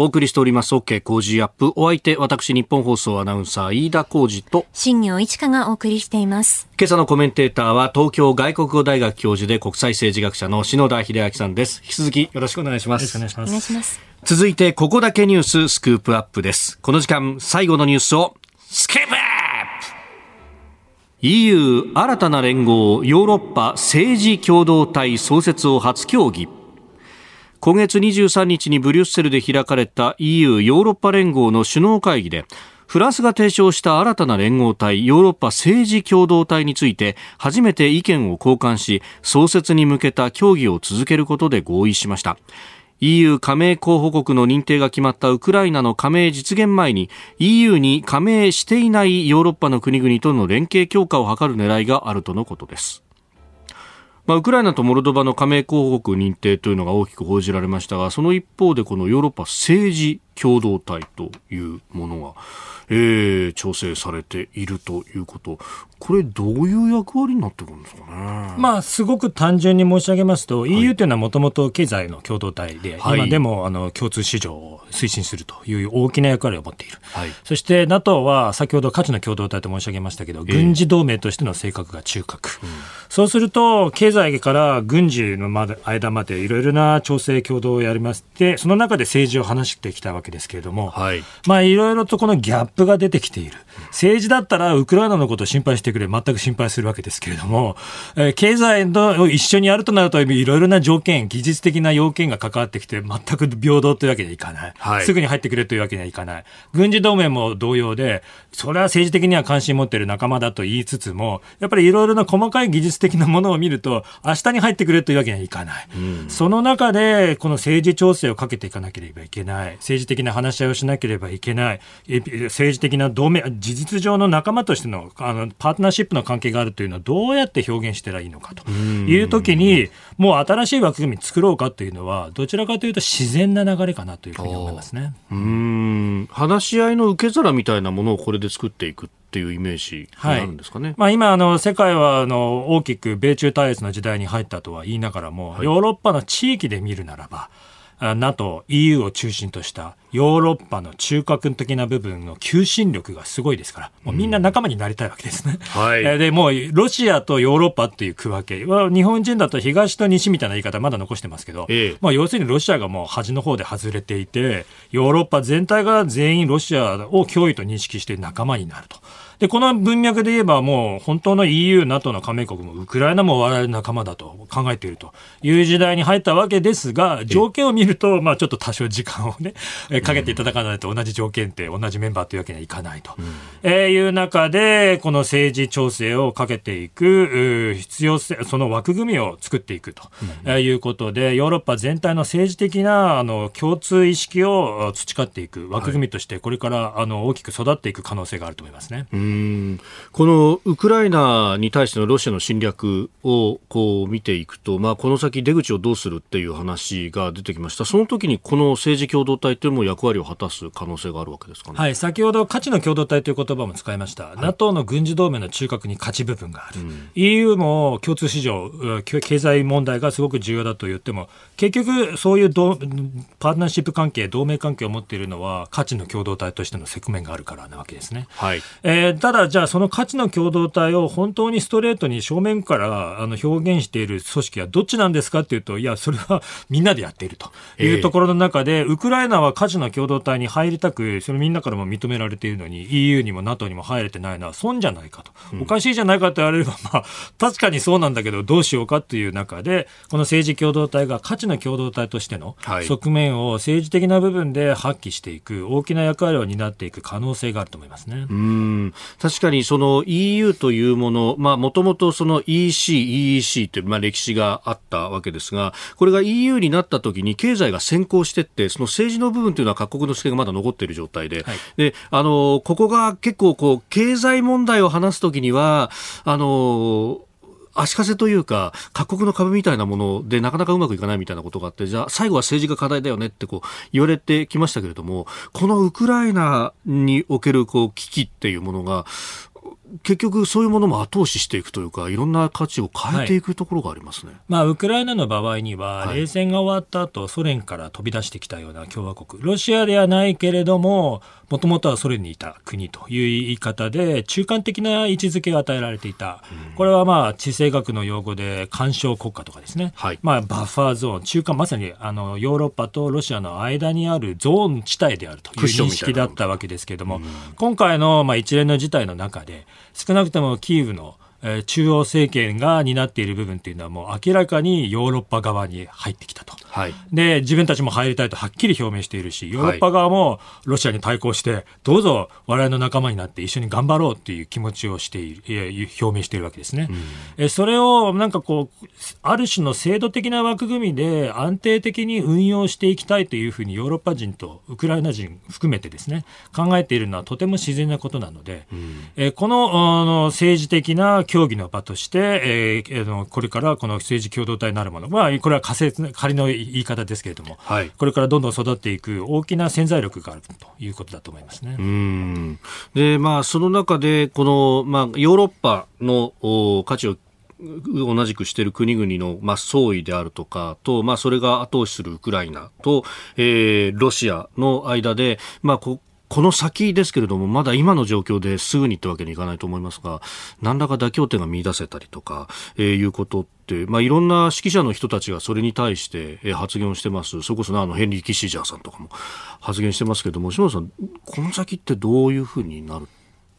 お送りしております OK 工事アップ。お相手、私、日本放送アナウンサー、飯田浩二と、新業一華がお送りしています。今朝のコメンテーターは、東京外国語大学教授で国際政治学者の篠田秀明さんです。引き続きよろしくお願いします。よろしくお願いします。続いて、ここだけニューススクープアップです。この時間、最後のニュースを、スクープ EU 新たな連合ヨーロッパ政治共同体創設を初協議今月23日にブリュッセルで開かれた EU ヨーロッパ連合の首脳会議でフランスが提唱した新たな連合体ヨーロッパ政治共同体について初めて意見を交換し創設に向けた協議を続けることで合意しました。EU 加盟候補国の認定が決まったウクライナの加盟実現前に EU に加盟していないヨーロッパの国々との連携強化を図る狙いがあるとのことです。まあ、ウクライナとモルドバの加盟候補国認定というのが大きく報じられましたがその一方でこのヨーロッパ政治共同体というものがえー、調整されているということ、これ、どういう役割になってくるんですかね？まあ、すごく単純に申し上げますと、はい、EU というのはもともと経済の共同体で、はい、今でもあの共通市場を推進するという大きな役割を持っている。はい、そして NATO は先ほど価値の共同体と申し上げましたけど、軍事同盟としての性格が中核。うん、そうすると、経済から軍事の間でいろいろな調整共同をやりまして、その中で政治を話してきたわけけですけれども、はい、まあいろいろとこのギャップが出てきている。政治だったらウクライナのことを心配してくれ、全く心配するわけですけれども、えー、経済と一緒にやるとなると、いろいろな条件、技術的な要件が関わってきて、全く平等というわけにはいかない。はい、すぐに入ってくれというわけにはいかない。軍事同盟も同様で、それは政治的には関心持っている仲間だと言いつつも、やっぱりいろいろな細かい技術的なものを見ると、明日に入ってくれというわけにはいかない。うん、その中で、この政治調整をかけていかなければいけない。政治的な話し合いをしなければいけない。政治的な同盟、事実上の仲間としてのあのパートナーシップの関係があるというのはどうやって表現したらいいのかと。いうときに、もう新しい枠組み作ろうかというのは、どちらかというと自然な流れかなというふうに思いますね。うん。話し合いの受け皿みたいなものをこれで作っていくっていうイメージになるんですかね、はい、まあ、今あの、世界はあの大きく米中対立の時代に入ったとは言いながらも、はい、ヨーロッパの地域で見るならば、NATO、EU を中心としたヨーロッパの中核的な部分の求心力がすごいですから、もうみんな仲間になりたいわけですね。はい、で、もうロシアとヨーロッパっていう区分けは、日本人だと東と西みたいな言い方まだ残してますけど、ええ、まあ要するにロシアがもう端の方で外れていて、ヨーロッパ全体が全員ロシアを脅威と認識して仲間になると。で、この文脈で言えばもう本当の EU、NATO の加盟国もウクライナも我々仲間だと考えているという時代に入ったわけですが、条件を見ると、まあちょっと多少時間をね、かけていただかないと同じ条件って同じメンバーというわけにはいかないと、うん、えー、いう中で、この政治調整をかけていく必要性、その枠組みを作っていくと、うん、いうことで、ヨーロッパ全体の政治的なあの共通意識を培っていく枠組みとして、これからあの大きく育っていく可能性があると思いますね。うんこのウクライナに対してのロシアの侵略をこう見ていくと、まあ、この先出口をどうするっていう話が出てきました。その時にこの政治共同体というのも役割を果たす可能性があるわけですかね。はい、先ほど価値の共同体という言葉も使いました。はい、NATO の軍事同盟の中核に価値部分がある。うん、EU も共通市場、経済問題がすごく重要だと言っても、結局そういうパートナーシップ関係、同盟関係を持っているのは価値の共同体としての側面があるからなわけですね。はい。えー、ただじゃあその価値の共同体を本当にストレートに正面からあの表現している組織はどっちなんですかっていうと、いや、それは *laughs* みんなでやっているというところの中で、えー、ウクライナは価値の共同体に入りたく、それみんなからも認められているのに、EU にも NATO にも入れてないのは損じゃないかと。おかしいじゃないかと言われれば、まあ、確かにそうなんだけど、どうしようかという中で、この政治共同体が価値の共同体としての側面を政治的な部分で発揮していく、大きな役割を担っていく可能性があると思いますね。うん確かにその EU というもの、まあ、もともとその EC、EEC という、まあ、歴史があったわけですが、これが EU になった時に経済が先行していって、その政治の部分というのは各国の主権がまだ残っている状態で、はい、で、あの、ここが結構こう、経済問題を話すときには、あの、足かせというか、各国の壁みたいなものでなかなかうまくいかないみたいなことがあって、じゃあ最後は政治が課題だよねってこう言われてきましたけれども、このウクライナにおけるこう危機っていうものが、結局そういうものも後押ししていくというか、いろんな価値を変えていくところがありますね。はい、まあ、ウクライナの場合には、冷戦が終わった後、ソ連から飛び出してきたような共和国、ロシアではないけれども、もともとはソ連にいた国という言い方で、中間的な位置づけが与えられていた。これはまあ、地政学の用語で、干渉国家とかですね。はい、まあ、バッファーゾーン、中間、まさにあのヨーロッパとロシアの間にあるゾーン地帯であるという認識だったわけですけれども、今回のまあ一連の事態の中で、少なくともキーウのえ中央政権が担っている部分っていうのはもう明らかにヨーロッパ側に入ってきたと。はい、で、自分たちも入りたいとはっきり表明しているし、ヨーロッパ側もロシアに対抗して、どうぞ我々の仲間になって一緒に頑張ろうっていう気持ちをしている、表明しているわけですね。うん、えそれをなんかこう、ある種の制度的な枠組みで安定的に運用していきたいというふうにヨーロッパ人とウクライナ人含めてですね、考えているのはとても自然なことなので、うん、えこのあの政治的な協議の場として、えー、これからこの政治共同体なるもの、まあ、これは仮説、仮の言い方ですけれども、はい、これからどんどん育っていく大きな潜在力があるということだと思いますね。うん。で、まあ、その中で、この、まあ、ヨーロッパの価値を同じくしている国々の、まあ、総意であるとかと、まあ、それが後押しするウクライナと、えー、ロシアの間で、まあ、ここの先ですけれども、まだ今の状況ですぐにってわけにいかないと思いますが、何らか妥協点が見出せたりとか、えー、いうことって、まあ、いろんな指揮者の人たちがそれに対して、えー、発言をしてます。それこそ、ね、あの、ヘンリー・キッシジャーさんとかも発言してますけども、下田さん、この先ってどういうふうになる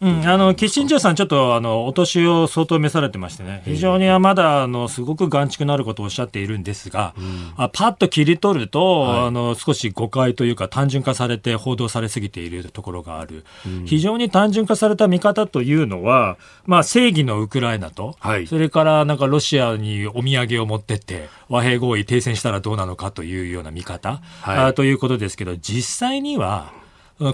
うん、あのキッシンジャーさん、ちょっとあのお年を相当召されてましてね、非常にまだあのすごく眼蓄のあることをおっしゃっているんですが、うん、あパッと切り取ると、はい、あの少し誤解というか、単純化されて報道されすぎているところがある、うん、非常に単純化された見方というのは、まあ、正義のウクライナと、はい、それからなんかロシアにお土産を持ってって、和平合意停戦したらどうなのかというような見方、はい、あということですけど、実際には、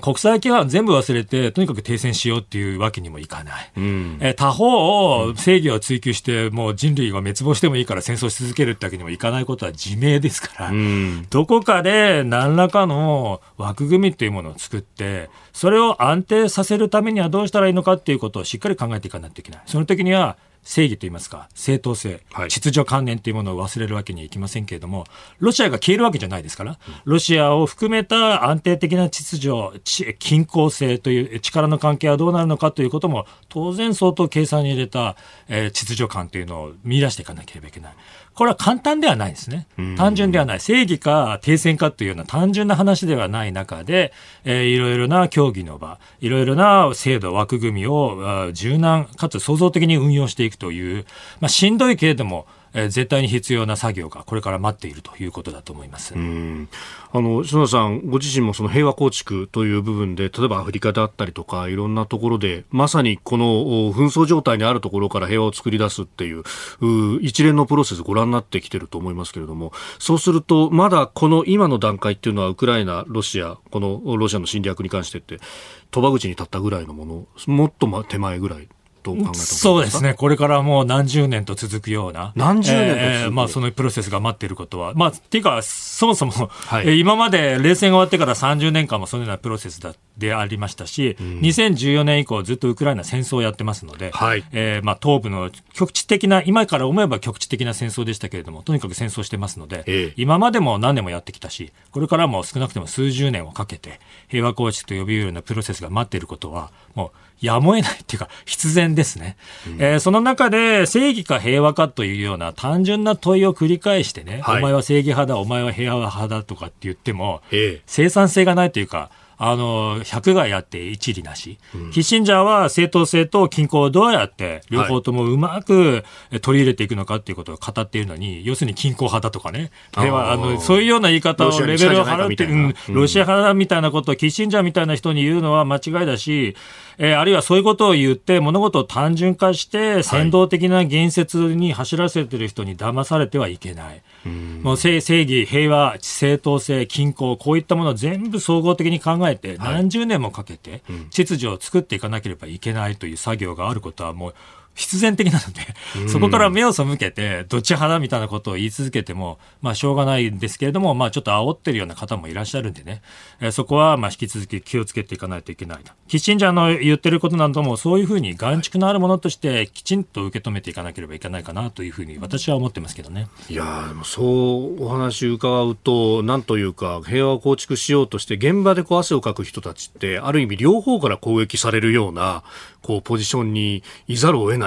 国際規範全部忘れて、とにかく停戦しようっていうわけにもいかない。うん、え他方、正義を追求して、もう人類が滅亡してもいいから戦争し続けるってわけにもいかないことは自明ですから、うん、どこかで何らかの枠組みというものを作って、それを安定させるためにはどうしたらいいのかっていうことをしっかり考えていかないといけない。その時には、正義といいますか、正当性、秩序観念というものを忘れるわけにはいきませんけれども、ロシアが消えるわけじゃないですから、ロシアを含めた安定的な秩序、均衡性という力の関係はどうなるのかということも、当然相当計算に入れた、えー、秩序感というのを見出していかなければいけない。これは簡単ではないですね。単純ではない。正義か停戦かというような単純な話ではない中で、えー、いろいろな協議の場、いろいろな制度、枠組みを柔軟かつ創造的に運用していくという、まあ、しんどいけれども、えー、絶対に必要な作業がこれから待っているということだと思います。あの篠田さん、ご自身もその平和構築という部分で、例えばアフリカであったりとか、いろんなところで、まさにこの紛争状態にあるところから平和を作り出すっていうう一連のプロセスご覧になってきてると思いますけれども、そうすると、まだこの今の段階っていうのは、ウクライナ、ロシア、このロシアの侵略に関してって、鳥羽口に立ったぐらいのもの、もっと手前ぐらいと考えたそうですね、これからもう何十年と続くような、何十年と、えー、まあ、そのプロセスが待っていることは、まあ、っていうか、そもそも、はい、今まで冷戦が終わってから30年間もそのようなプロセスだでありましたし、うん、2014年以降、ずっとウクライナ戦争をやってますので、はい、えー、まあ、東部の局地的な、今から思えば局地的な戦争でしたけれども、とにかく戦争してますので、えー、今までも何年もやってきたし、これからも少なくとも数十年をかけて、平和構築と呼びようなプロセスが待っていることは、もう、やむを得ないっていうか、*laughs* 必然ですね。うん、えー、その中で、正義か平和かというような単純な問いを繰り返してね、はい、お前は正義派だ、お前は平和派だとかって言っても、ええ、生産性がないというか、あの、百害あって一理なし。うん、キッシンジャーは正当性と均衡をどうやって両方ともうまく取り入れていくのかっていうことを語っているのに、要するに均衡派だとかね。では、あの、そういうような言い方をレベルを払って、うん、ロシア派みたいなことをキッシンジャーみたいな人に言うのは間違いだし、えー、あるいはそういうことを言って物事を単純化して先導的な言説に走らせてる人に騙されてはいけない。もう正義、平和、正当性、均衡、こういったものを全部総合的に考えて、何十年もかけて秩序を作っていかなければいけないという作業があることはもう必然的なので、そこから目を背けて、どっち派だみたいなことを言い続けても、まあ、しょうがないんですけれども、まあ、ちょっと煽ってるような方もいらっしゃるんでね、えー、そこは、まあ、引き続き気をつけていかないといけないと。キッチンジャーの言ってることなども、そういうふうに眼蓄のあるものとして、きちんと受け止めていかなければいけないかなというふうに、私は思ってますけどね。いやでもそうお話伺うと、なんというか、平和を構築しようとして、現場でこう汗をかく人たちって、ある意味両方から攻撃されるような、こう、ポジションにいざるを得ない。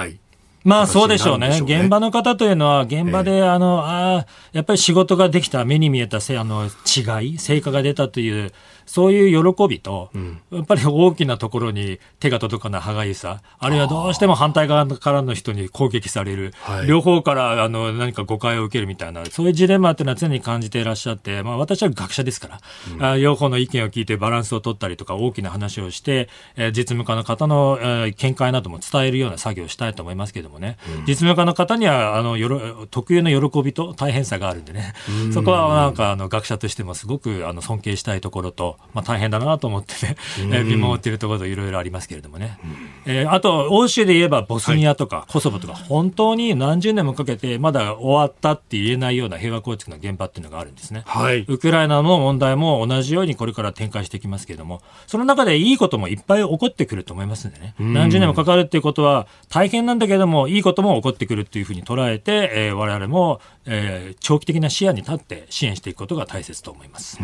まあそうでしょうね。現場の方というのは、現場で、あの、ああ、やっぱり仕事ができた、目に見えたせあの違い、成果が出たという、そういう喜びと、うん、やっぱり大きなところに手が届かない歯がゆさ、あるいはどうしても反対側からの人に攻撃される、両方からあの何か誤解を受けるみたいな、そういうジレンマっていうのは常に感じていらっしゃって、まあ、私は学者ですから、うん、両方の意見を聞いてバランスを取ったりとか、大きな話をして、えー、実務家の方の、えー、見解なども伝えるような作業をしたいと思いますけれどもね、うん、実務家の方にはあのよろ特有の喜びと大変さがあるんでね、そこはなんかあの学者としてもすごくあの尊敬したいところと、まあ、大変だなと思ってね、*laughs* え見守っているところいろいろありますけれどもね、えー、あと欧州で言えばボスニアとかコソボとか、本当に何十年もかけてまだ終わったって言えないような平和構築の現場っていうのがあるんですね、はい、ウクライナの問題も同じようにこれから展開していきますけれどもその中でいいこともいっぱい起こってくると思いますんでね。何十年もかかるっていうことは大変なんだけれどもいいことも起こってくるっていうふうに捉えて、えー、我々も、えー、長期的な視野に立って支援していくことが大切と思います。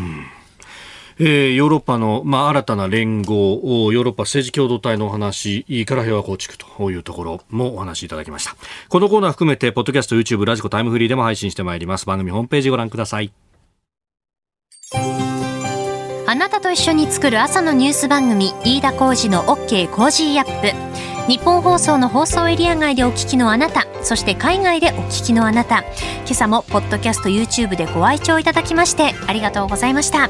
えー、ヨーロッパの、まあ、新たな連合、ヨーロッパ政治共同体のお話から平和構築というところもお話いただきました。このコーナー含めて、ポッドキャスト、YouTube、 radiko、タイムフリーでも配信してまいります。番組ホームページご覧ください。あなたと一緒に作る朝のニュース番組、飯田浩司の OK Cozy up。ニッポン放送の放送エリア外でお聞きのあなた、そして海外でお聞きのあなた、今朝もポッドキャスト YouTube でご愛聴いただきましてありがとうございました。